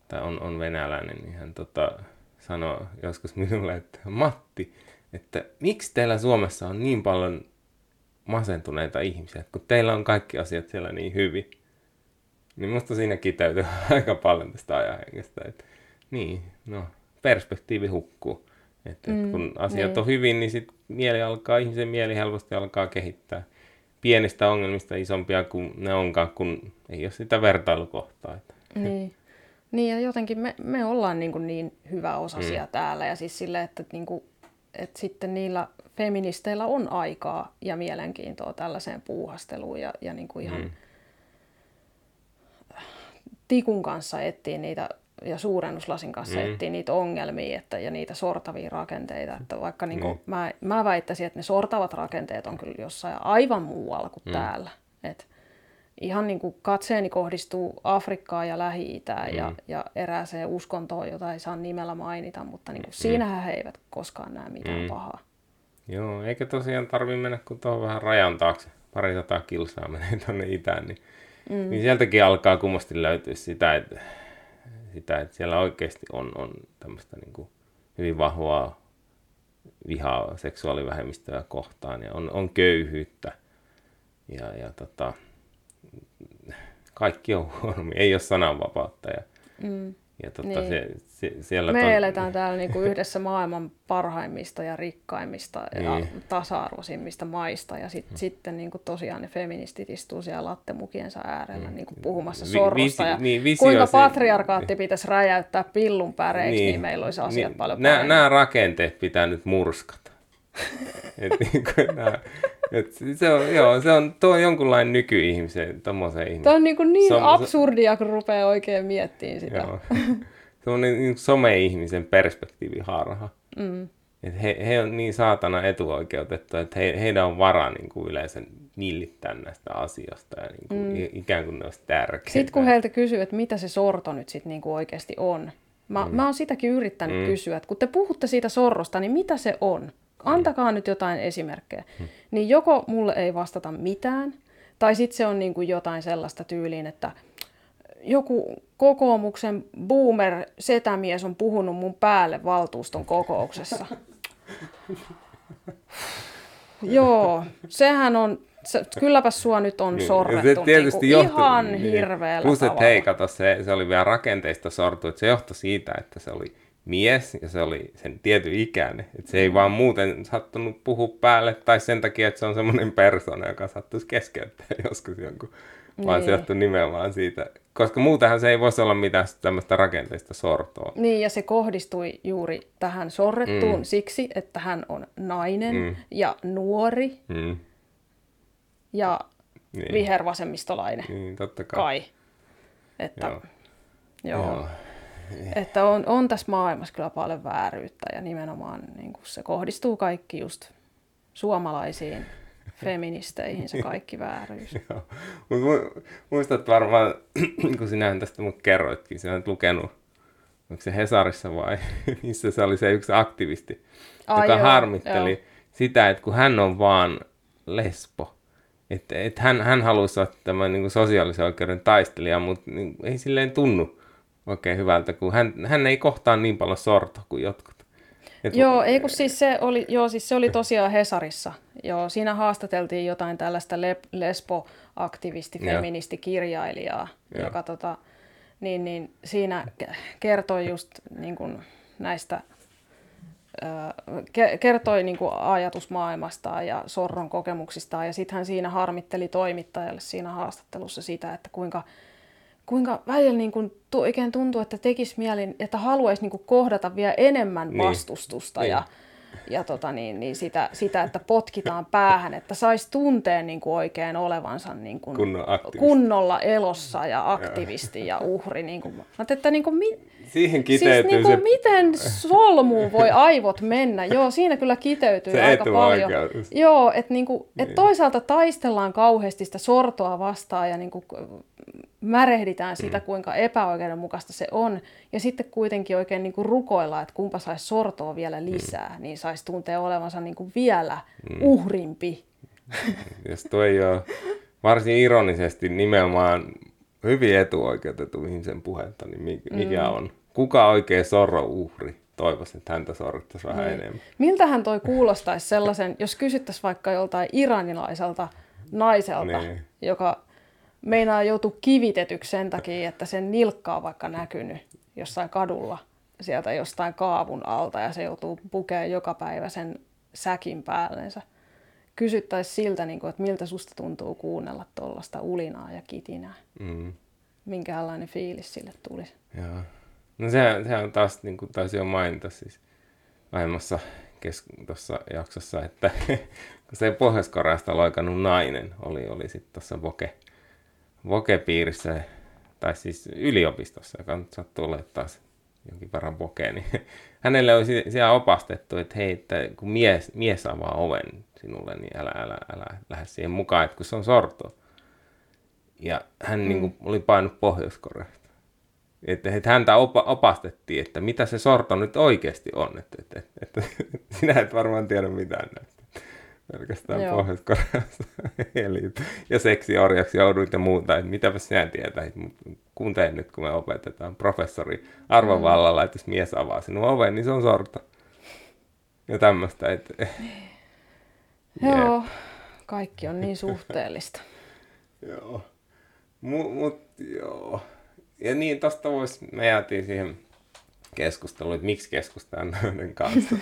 tai on, on venäläinen, niin hän tota, sanoi joskus minulle, että Matti, että miksi teillä Suomessa on niin paljon masentuneita ihmisiä, kun teillä on kaikki asiat siellä niin hyvin. Niin musta siinä kiteytyy aika paljon tästä ajahengestä, että niin, no, perspektiivi hukkuu. Että mm, kun asiat niin. on hyvin, niin sit mieli alkaa, ihmisen mieli helposti alkaa kehittää pienistä ongelmista isompia kuin ne onkaan, kun ei ole sitä vertailukohtaa. Että. Niin. niin, ja jotenkin me, me ollaan niin, kuin niin hyvä osasia mm. täällä, ja siis sille, että, niin kuin, että sitten niillä feministeillä on aikaa ja mielenkiintoa tällaiseen puuhasteluun, ja, ja niin kuin ihan mm. tikun kanssa etsiä niitä ja suurennuslasin kanssa mm. etsii niitä ongelmia että, ja niitä sortavia rakenteita. Että vaikka niin kuin, mm. mä, mä väittäisin, että ne sortavat rakenteet on kyllä jossain aivan muualla kuin mm. täällä. Et ihan niin kuin katseeni kohdistuu Afrikkaan ja Lähi-Itään mm. ja, ja erääseen uskontoon, jota ei saa nimellä mainita, mutta niin kuin, mm. siinähän he eivät koskaan näe mitään mm. pahaa. Joo, eikä tosiaan tarvi mennä kuin tuohon vähän rajan taakse. Pari sataa kilsaa menee tuonne itään, niin, mm. niin sieltäkin alkaa kummasti löytyä sitä, että sitä, että siellä oikeasti on, on tämmöistä niin kuin hyvin vahvaa vihaa seksuaalivähemmistöä kohtaan ja on, on köyhyyttä ja, ja tota, kaikki on huono, ei ole sananvapautta ja, mm. Ja totta, niin. se, se, siellä Me ton... eletään täällä niinku yhdessä maailman parhaimmista ja rikkaimmista niin. ja tasa-arvoisimmista maista. Ja sit, hmm. sitten niinku tosiaan ne feministit istuu siellä lattemukiensa äärellä hmm. niinku puhumassa sorrosta. Vi, ja niin, visio, kuinka patriarkaatti pitäisi räjäyttää pillun päreiksi, niin, niin meillä olisi asiat niin, paljon paremmin. Nämä rakenteet pitää nyt murskata. Et niin kuin nämä, et se on, joo, se on, tuo on jonkunlainen nykyihmisen, tommosen ihmisen. Tämä on niin, kuin niin Som, absurdia, kun rupeaa oikein miettimään sitä. Joo. Se on niin some-ihmisen perspektiiviharha. Mm. Et he, he on niin saatana etuoikeutettu, että he, heidän on varaa niin kuin yleensä nillittää näistä asioista ja niin kuin, mm. ikään kuin ne olisi tärkeitä. Sitten kun heiltä kysyy, että mitä se sorto nyt sitten niin kuin oikeasti on, mä, mm. mä oon sitäkin yrittänyt mm. kysyä, että kun te puhutte siitä sorrosta, niin mitä se on? Antakaa nyt jotain esimerkkejä. Hmm. Niin joko mulle ei vastata mitään, tai sitten se on niin kuin jotain sellaista tyyliin, että joku kokoomuksen boomer setämies on puhunut mun päälle valtuuston kokouksessa. Joo, sehän on, se, kylläpä sua nyt on niin, sorrettu se tietysti niin johtui, ihan niin. hirveällä Plus, että hei, kato, se, se oli vielä rakenteista sortu, että se johtui siitä, että se oli mies ja se oli sen tietyn ikäinen. Että se ei vaan muuten sattunut puhua päälle tai sen takia, että se on semmoinen persona, joka sattuisi keskeyttää joskus jonkun. Niin. Vaan se niin. johtui nimenomaan siitä, koska muutenhan se ei voisi olla mitään tämmöistä rakenteista sortoa. Niin, ja se kohdistui juuri tähän sorrettuun mm. siksi, että hän on nainen mm. ja nuori mm. ja niin. vihervasemmistolainen. Niin, totta kai. kai. Että, joo. joo. joo. Että on, on tässä maailmassa kyllä paljon vääryyttä ja nimenomaan niin kuin se kohdistuu kaikki just suomalaisiin feministeihin se kaikki vääryys. Joo. Muistat varmaan, kun sinähän tästä mut kerroitkin, sinä olet lukenut, onko se Hesarissa vai missä se oli se yksi aktivisti, Ai joka joo, harmitteli joo. sitä, että kun hän on vaan lesbo, että, että hän, hän halusi olla tämän niin kuin sosiaalisen oikeuden taistelija, mutta niin, ei silleen tunnu oikein hyvältä, kun hän, hän ei kohtaa niin paljon sorto kuin jotkut. Et joo, ei kun siis se oli, joo, siis se oli tosiaan Hesarissa. Joo, siinä haastateltiin jotain tällaista le, lesbo-aktivisti, feministikirjailijaa, joo. joka tota, niin, niin siinä kertoi just niin kuin näistä kertoi niin kuin ajatusmaailmastaan ja Sorron kokemuksistaan ja sitten hän siinä harmitteli toimittajalle siinä haastattelussa sitä, että kuinka kuinka välillä niin kuin oikein tuntuu, että tekisi mieli, että haluaisi niin kuin kohdata vielä enemmän niin. vastustusta niin. ja, ja tota niin, niin sitä, sitä, että potkitaan päähän, että saisi tunteen niin kuin oikein olevansa niin kuin kunnolla elossa ja aktivisti ja uhri. Niin kuin. Että niin kuin, siihen kiteytyy siis niin kuin, se... miten solmuun voi aivot mennä? Joo, siinä kyllä kiteytyy Se aika paljon. Joo, että niin kuin, et Niin. toisaalta taistellaan kauheasti sitä sortoa vastaan ja niin kuin märehditään sitä, Mm. kuinka epäoikeudenmukaista se on. Ja sitten kuitenkin oikein niin kuin rukoillaan, että kumpa saisi sortoa vielä lisää, niin saisi tuntea olevansa niin kuin vielä uhrimpi. Jos tuo ei ole varsin ironisesti nimenomaan hyvin etuoikeutettu ihmisen puhetta, niin mi- mikä Mm. on? Kuka oikein sorro uhri? Toivoisin, että häntä sorrettaisiin vähän Niin. enemmän. Miltähän toi kuulostaisi sellaisen, jos kysyttäisiin vaikka joltain iranilaiselta naiselta, Niin. joka meinaa joutua kivitetyksi sen takia, että sen nilkka on vaikka näkynyt jossain kadulla sieltä jostain kaavun alta ja se joutuu pukemaan joka päivä sen säkin päällensä. Kysyttäisiin siltä, niin kuin, että miltä susta tuntuu kuunnella tuollaista ulinaa ja kitinää. Mm. Minkälainen fiilis sille tulisi. Joo. No sehän, sehän on taas, niin kuin taisi jo mainita siis aiemmassa kes- tuossa jaksossa, että kun se Pohjois-Koreasta loikannut nainen oli, oli sitten tuossa Voke, Voke-piirissä, tai siis yliopistossa, joka nyt sattuu olemaan taas jonkin verran Voke, niin hänelle oli si- siellä opastettu, että hei, että kun mies, mies avaa oven sinulle, niin älä, älä, älä lähde siihen mukaan, että kun se on sorto. Ja hän mm. niin kuin, oli painut Pohjois-Koreasta. Että, että häntä opa, opastettiin, että mitä se sorto nyt oikeasti on. Että, että, että, että sinä et varmaan tiedä mitään näistä. Pelkästään Joo. Pohjois-Koreasta. Eli, ja seksiorjaksi jouduit ja muuta. Että mitäpä sinä tietäit. Mut Kuuntele nyt, kun me opetetaan professori arvovallalla, että jos mies avaa sinun oven, niin se on sorto. Ja tämmöistä. Että, Joo, kaikki on niin suhteellista. Joo. Mut, mut joo. Ja niin, tosta vois, me jäätiin siihen keskusteluun, että miksi keskustellaan noiden kanssa.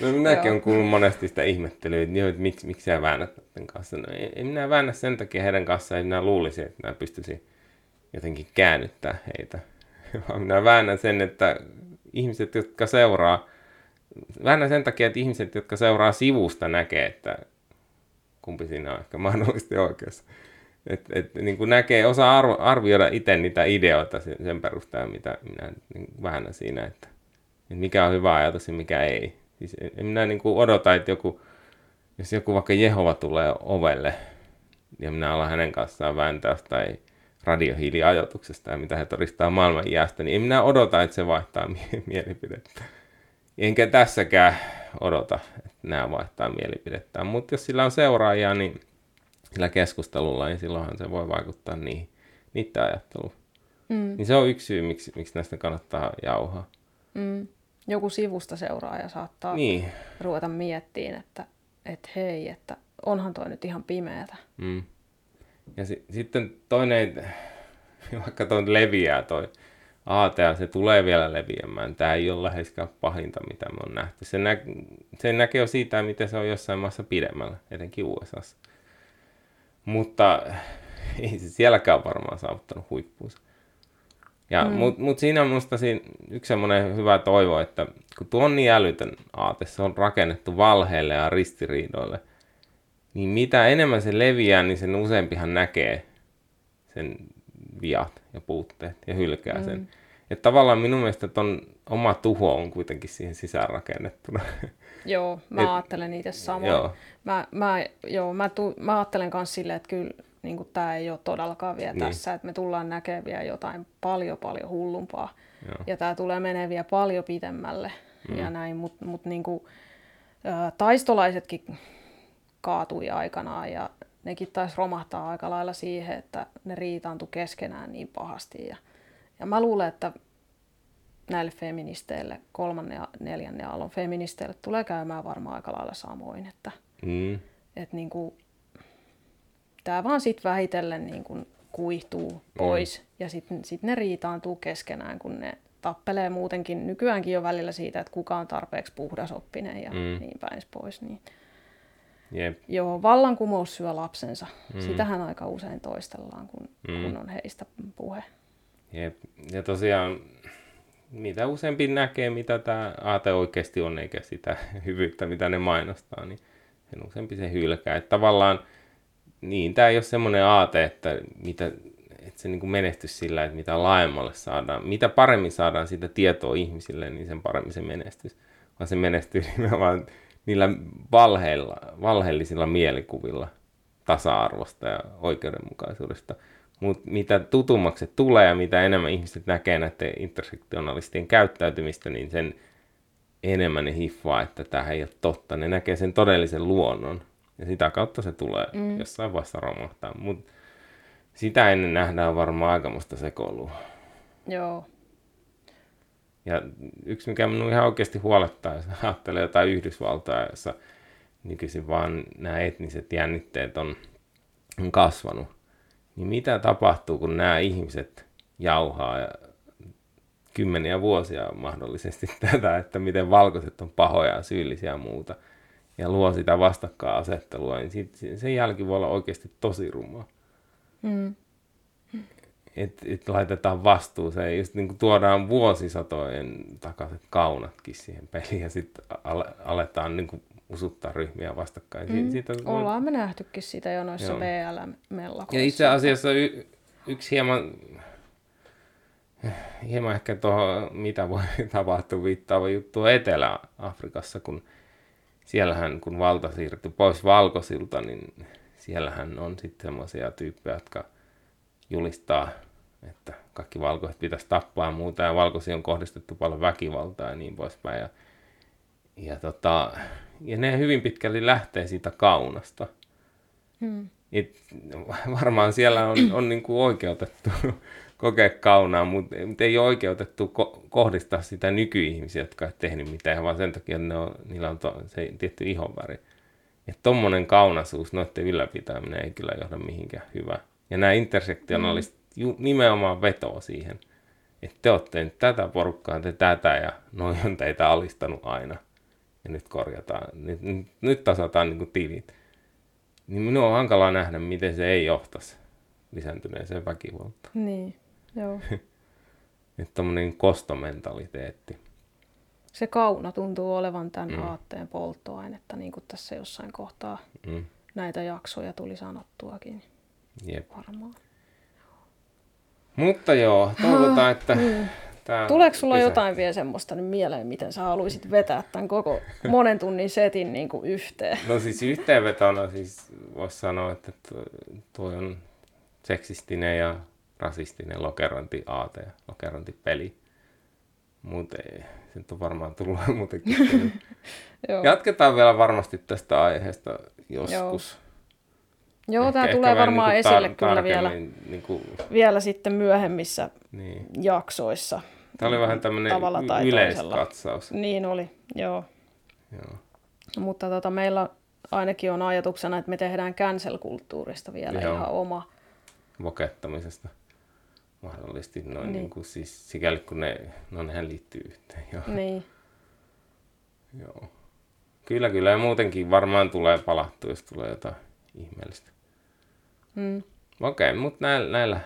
no minäkin olen kuullut monesti sitä ihmettelyä, että, että miksi, miksi sä väännät noiden kanssa. No ei, ei minä väännä sen takia heidän kanssaan, että minä luulisin, että minä pystyisin jotenkin käännyttää heitä. Vaan minä väännän sen, että ihmiset, jotka seuraa, väännän sen takia, että ihmiset, jotka seuraa sivusta, näkee, että kumpi siinä on ehkä mahdollisesti oikeassa. Et, et, niin kuin näkee, osaa arvo, arvioida itse niitä ideoita sen, sen perusteella, mitä minä niin väännän siinä, että, että mikä on hyvä ajatus ja mikä ei. Siis en, minä niin kuin odota, että joku, jos joku vaikka Jehova tulee ovelle ja minä alan hänen kanssaan vääntää jostain radiohiiliajoituksesta ja mitä he todistaa maailman iästä, niin en minä odota, että se vaihtaa mie- mielipidettä. Enkä tässäkään odota, että nämä vaihtaa mielipidettään. Mutta jos sillä on seuraajia, niin sillä keskustelulla, niin silloinhan se voi vaikuttaa niihin, niiden ajatteluun. Mm. Niin se on yksi syy, miksi, miksi näistä kannattaa jauhaa. Mm. Joku sivusta seuraaja saattaa Niin. ruveta miettimään, että et hei, että onhan toi nyt ihan pimeätä. Mm. Ja si- sitten toinen, vaikka toi leviää toi ATA, se tulee vielä leviämään. Tämä ei ole läheskään pahinta, mitä me on nähty. Se, nä- se näkee jo siitä, miten se on jossain maassa pidemmällä, etenkin USAssa. Mutta ei se sielläkään varmaan saavuttanut huippuunsa. Ja, mm. Mutta mut siinä on minusta siinä yksi semmoinen hyvä toivo, että kun tuo on niin älytön aate, se on rakennettu valheille ja ristiriidoille, niin mitä enemmän se leviää, niin sen useampihan näkee sen viat ja puutteet ja hylkää mm. sen. Että tavallaan minun mielestä ton oma tuho on kuitenkin siihen sisäänrakennettuna. Joo, mä Et- ajattelen itse samoin. Joo. Mä, mä, joo, mä, tu, mä ajattelen myös silleen, että kyllä niin tämä ei ole todellakaan vielä Niin. niin. tässä, että me tullaan näkemään vielä jotain paljon paljon hullumpaa. Joo. Ja tämä tulee menee vielä paljon pitemmälle mm. ja näin, mutta mut niinku, ä, taistolaisetkin kaatui aikanaan ja nekin taisi romahtaa aika lailla siihen, että ne riitaantui keskenään niin pahasti. Ja, ja mä luulen, että näille feministeille, kolmannen ja neljännen aallon feministeille tulee käymään varmaan aika lailla samoin, että Mm. et niinku, tämä vaan sitten vähitellen niinku kuihtuu pois mm. ja sitten sit ne riitaantuu keskenään, kun ne tappelee muutenkin nykyäänkin jo välillä siitä, että kuka on tarpeeksi puhdasoppinen ja Mm. niin päin pois. Niin. Jep. Joo, vallankumous syö lapsensa. Mm. Sitähän aika usein toistellaan, kun, Mm. mm. kun on heistä puhe. Jep. Ja tosiaan, mitä useampi näkee, mitä tämä aate oikeasti on, eikä sitä hyvyyttä, mitä ne mainostaa, niin sen useampi se hylkää. Että tavallaan, niin, tämä ei ole semmoinen aate, että, mitä, että se niin kuin menestys sillä, että mitä laajemmalle saadaan, mitä paremmin saadaan sitä tietoa ihmisille, niin sen paremmin se menestys. Vaan se menestyy nimenomaan niillä valheilla, valheellisilla mielikuvilla tasa-arvosta ja oikeudenmukaisuudesta. Mutta mitä tutummaksi se tulee ja mitä enemmän ihmiset näkee näiden intersektionalistien käyttäytymistä, niin sen enemmän ne hiffaa, että tämä ei ole totta. Ne näkee sen todellisen luonnon. Ja sitä kautta se tulee mm. jossain vaiheessa romahtaa. Mutta sitä ennen nähdään varmaan aikamoista sekoilua. Joo. Ja yksi, mikä minun ihan oikeasti huolettaa, jos ajattelee jotain Yhdysvaltaa, jossa nykyisin vaan nämä etniset jännitteet on, on kasvanut, niin mitä tapahtuu, kun nämä ihmiset jauhaa ja kymmeniä vuosia mahdollisesti tätä, että miten valkoiset on pahoja ja syyllisiä ja muuta, ja luo sitä vastakkainasettelua, niin sit, sen jälki voi olla oikeasti tosi rumaa. Mm. Että et laitetaan vastuuseen, just niin kuin tuodaan vuosisatojen takaiset kaunatkin siihen peliin, ja sitten aletaan niin kuin usuttaa ryhmiä vastakkain. Mm. Siitä, Ollaan me nähtykin sitä jo noissa BLM-mellakoissa. Ja itse asiassa y- yksi hieman, hieman ehkä tuohon, mitä voi tapahtua, viittaava juttu Etelä-Afrikassa, kun siellähän, kun valta siirtyi pois valkoisilta, niin siellähän on sitten semmoisia tyyppejä, jotka julistaa, että kaikki valkoiset pitäisi tappaa ja muuta, ja valkoisia on kohdistettu paljon väkivaltaa ja niin poispäin. Ja, ja, tota, ja ne hyvin pitkälti lähtee siitä kaunasta. Hmm. Et varmaan siellä on, on niin kuin oikeutettu kokea kaunaa, mutta, mutta ei ole oikeutettu ko- kohdistaa sitä nykyihmisiä, jotka ei tehnyt mitään, vaan sen takia ne on, niillä on to, se tietty ihonväri. Että tommonen kaunasuus, noiden ylläpitäminen ei kyllä johda mihinkään hyvää. Ja nämä intersektionaaliset mm. nimenomaan vetoo siihen, että te olette nyt tätä porukkaa, te tätä ja noin on teitä alistanut aina. Ja nyt korjataan, nyt, nyt, nyt tasataan niin kuin tilit. Niin minun on hankala nähdä, miten se ei johtaisi lisääntyneeseen väkivaltaan. Niin, joo. Että tommonen kostomentaliteetti se kauna tuntuu olevan tämän mm. aatteen polttoainetta, niin kuin tässä jossain kohtaa mm. näitä jaksoja tuli sanottuakin. Jep. Varmaan. Mutta joo, toivotaan, että... Mm. Tämä Tuleeko sulla kesä... jotain vielä semmoista nyt mieleen, miten sä haluaisit vetää tämän koko monen tunnin setin niin kuin yhteen? No siis yhteenvetona siis voisi sanoa, että tuo on seksistinen ja rasistinen lokerointi aate ja lokerointipeli. Mutta se on varmaan tullut muutenkin. Jatketaan vielä varmasti tästä aiheesta joskus. Joo, Joo tämä tulee varmaan niin esille tar- kyllä vielä, niin kuin... vielä sitten myöhemmissä niin. jaksoissa. Tämä oli vähän tämmöinen y- yleiskatsaus. Niin oli, joo. joo. Mutta tota, meillä ainakin on ajatuksena, että me tehdään cancel-kulttuurista vielä joo. ihan oma. Vokettamisesta mahdollisesti noin niin. Niin kuin, siis sikäli kun ne, no nehän liittyy yhteen. Joo. Niin. Joo. Kyllä, kyllä. Ja muutenkin varmaan tulee palattu, jos tulee jotain ihmeellistä. Mm. Okei, okay, mutta näillä, näillä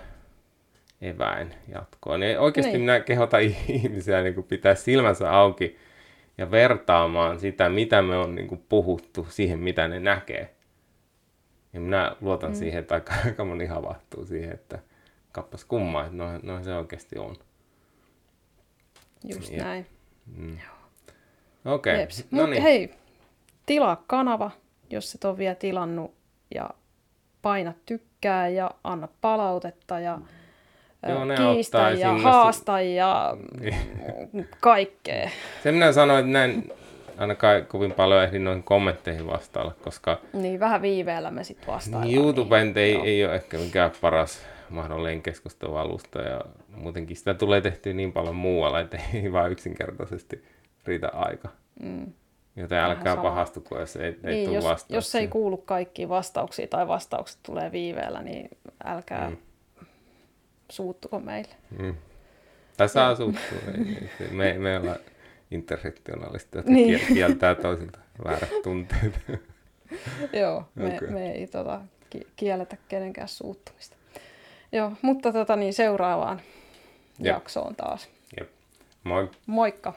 eväin jatkoa. Niin oikeasti niin. minä kehotan ihmisiä niin kuin pitää silmänsä auki ja vertaamaan sitä, mitä me on niin kuin puhuttu, siihen, mitä ne näkee. Ja minä luotan mm. siihen, että aika, aika moni havahtuu siihen, että – kappas kummaa, että noin, noin se oikeasti on. Just ja. näin. Mm. Okei, okay. no niin. Hei, tilaa kanava, jos et ole vielä tilannut, ja paina tykkää ja anna palautetta ja Joo, ne kiistä ja sinne... haasta ja niin. kaikkea. Se minä sanoin, että näin ainakaan kovin paljon ehdin noihin kommentteihin vastailla, koska... Niin, vähän viiveellä me sitten vastaillaan. YouTube niin, ei, ei ole ehkä mikään paras mahdollinen keskustelualusta ja muutenkin sitä tulee tehtyä niin paljon muualla, että ei vaan yksinkertaisesti riitä aika. Mm. Joten älkää pahastuko, jos ei, ei niin, tule jos, vastauksia. Jos ei kuulu kaikki vastauksia tai vastaukset tulee viiveellä, niin älkää mm. Suuttuko meille. Mm. Tai saa suuttua. me, me ollaan intersektionaalista, jotka niin. kieltää toisilta väärät tunteet. Joo, me, okay. me ei tota, kielletä kenenkään suuttumista. Joo, mutta tota niin, seuraavaan Jep. jaksoon taas. Jep. Moi. Moikka.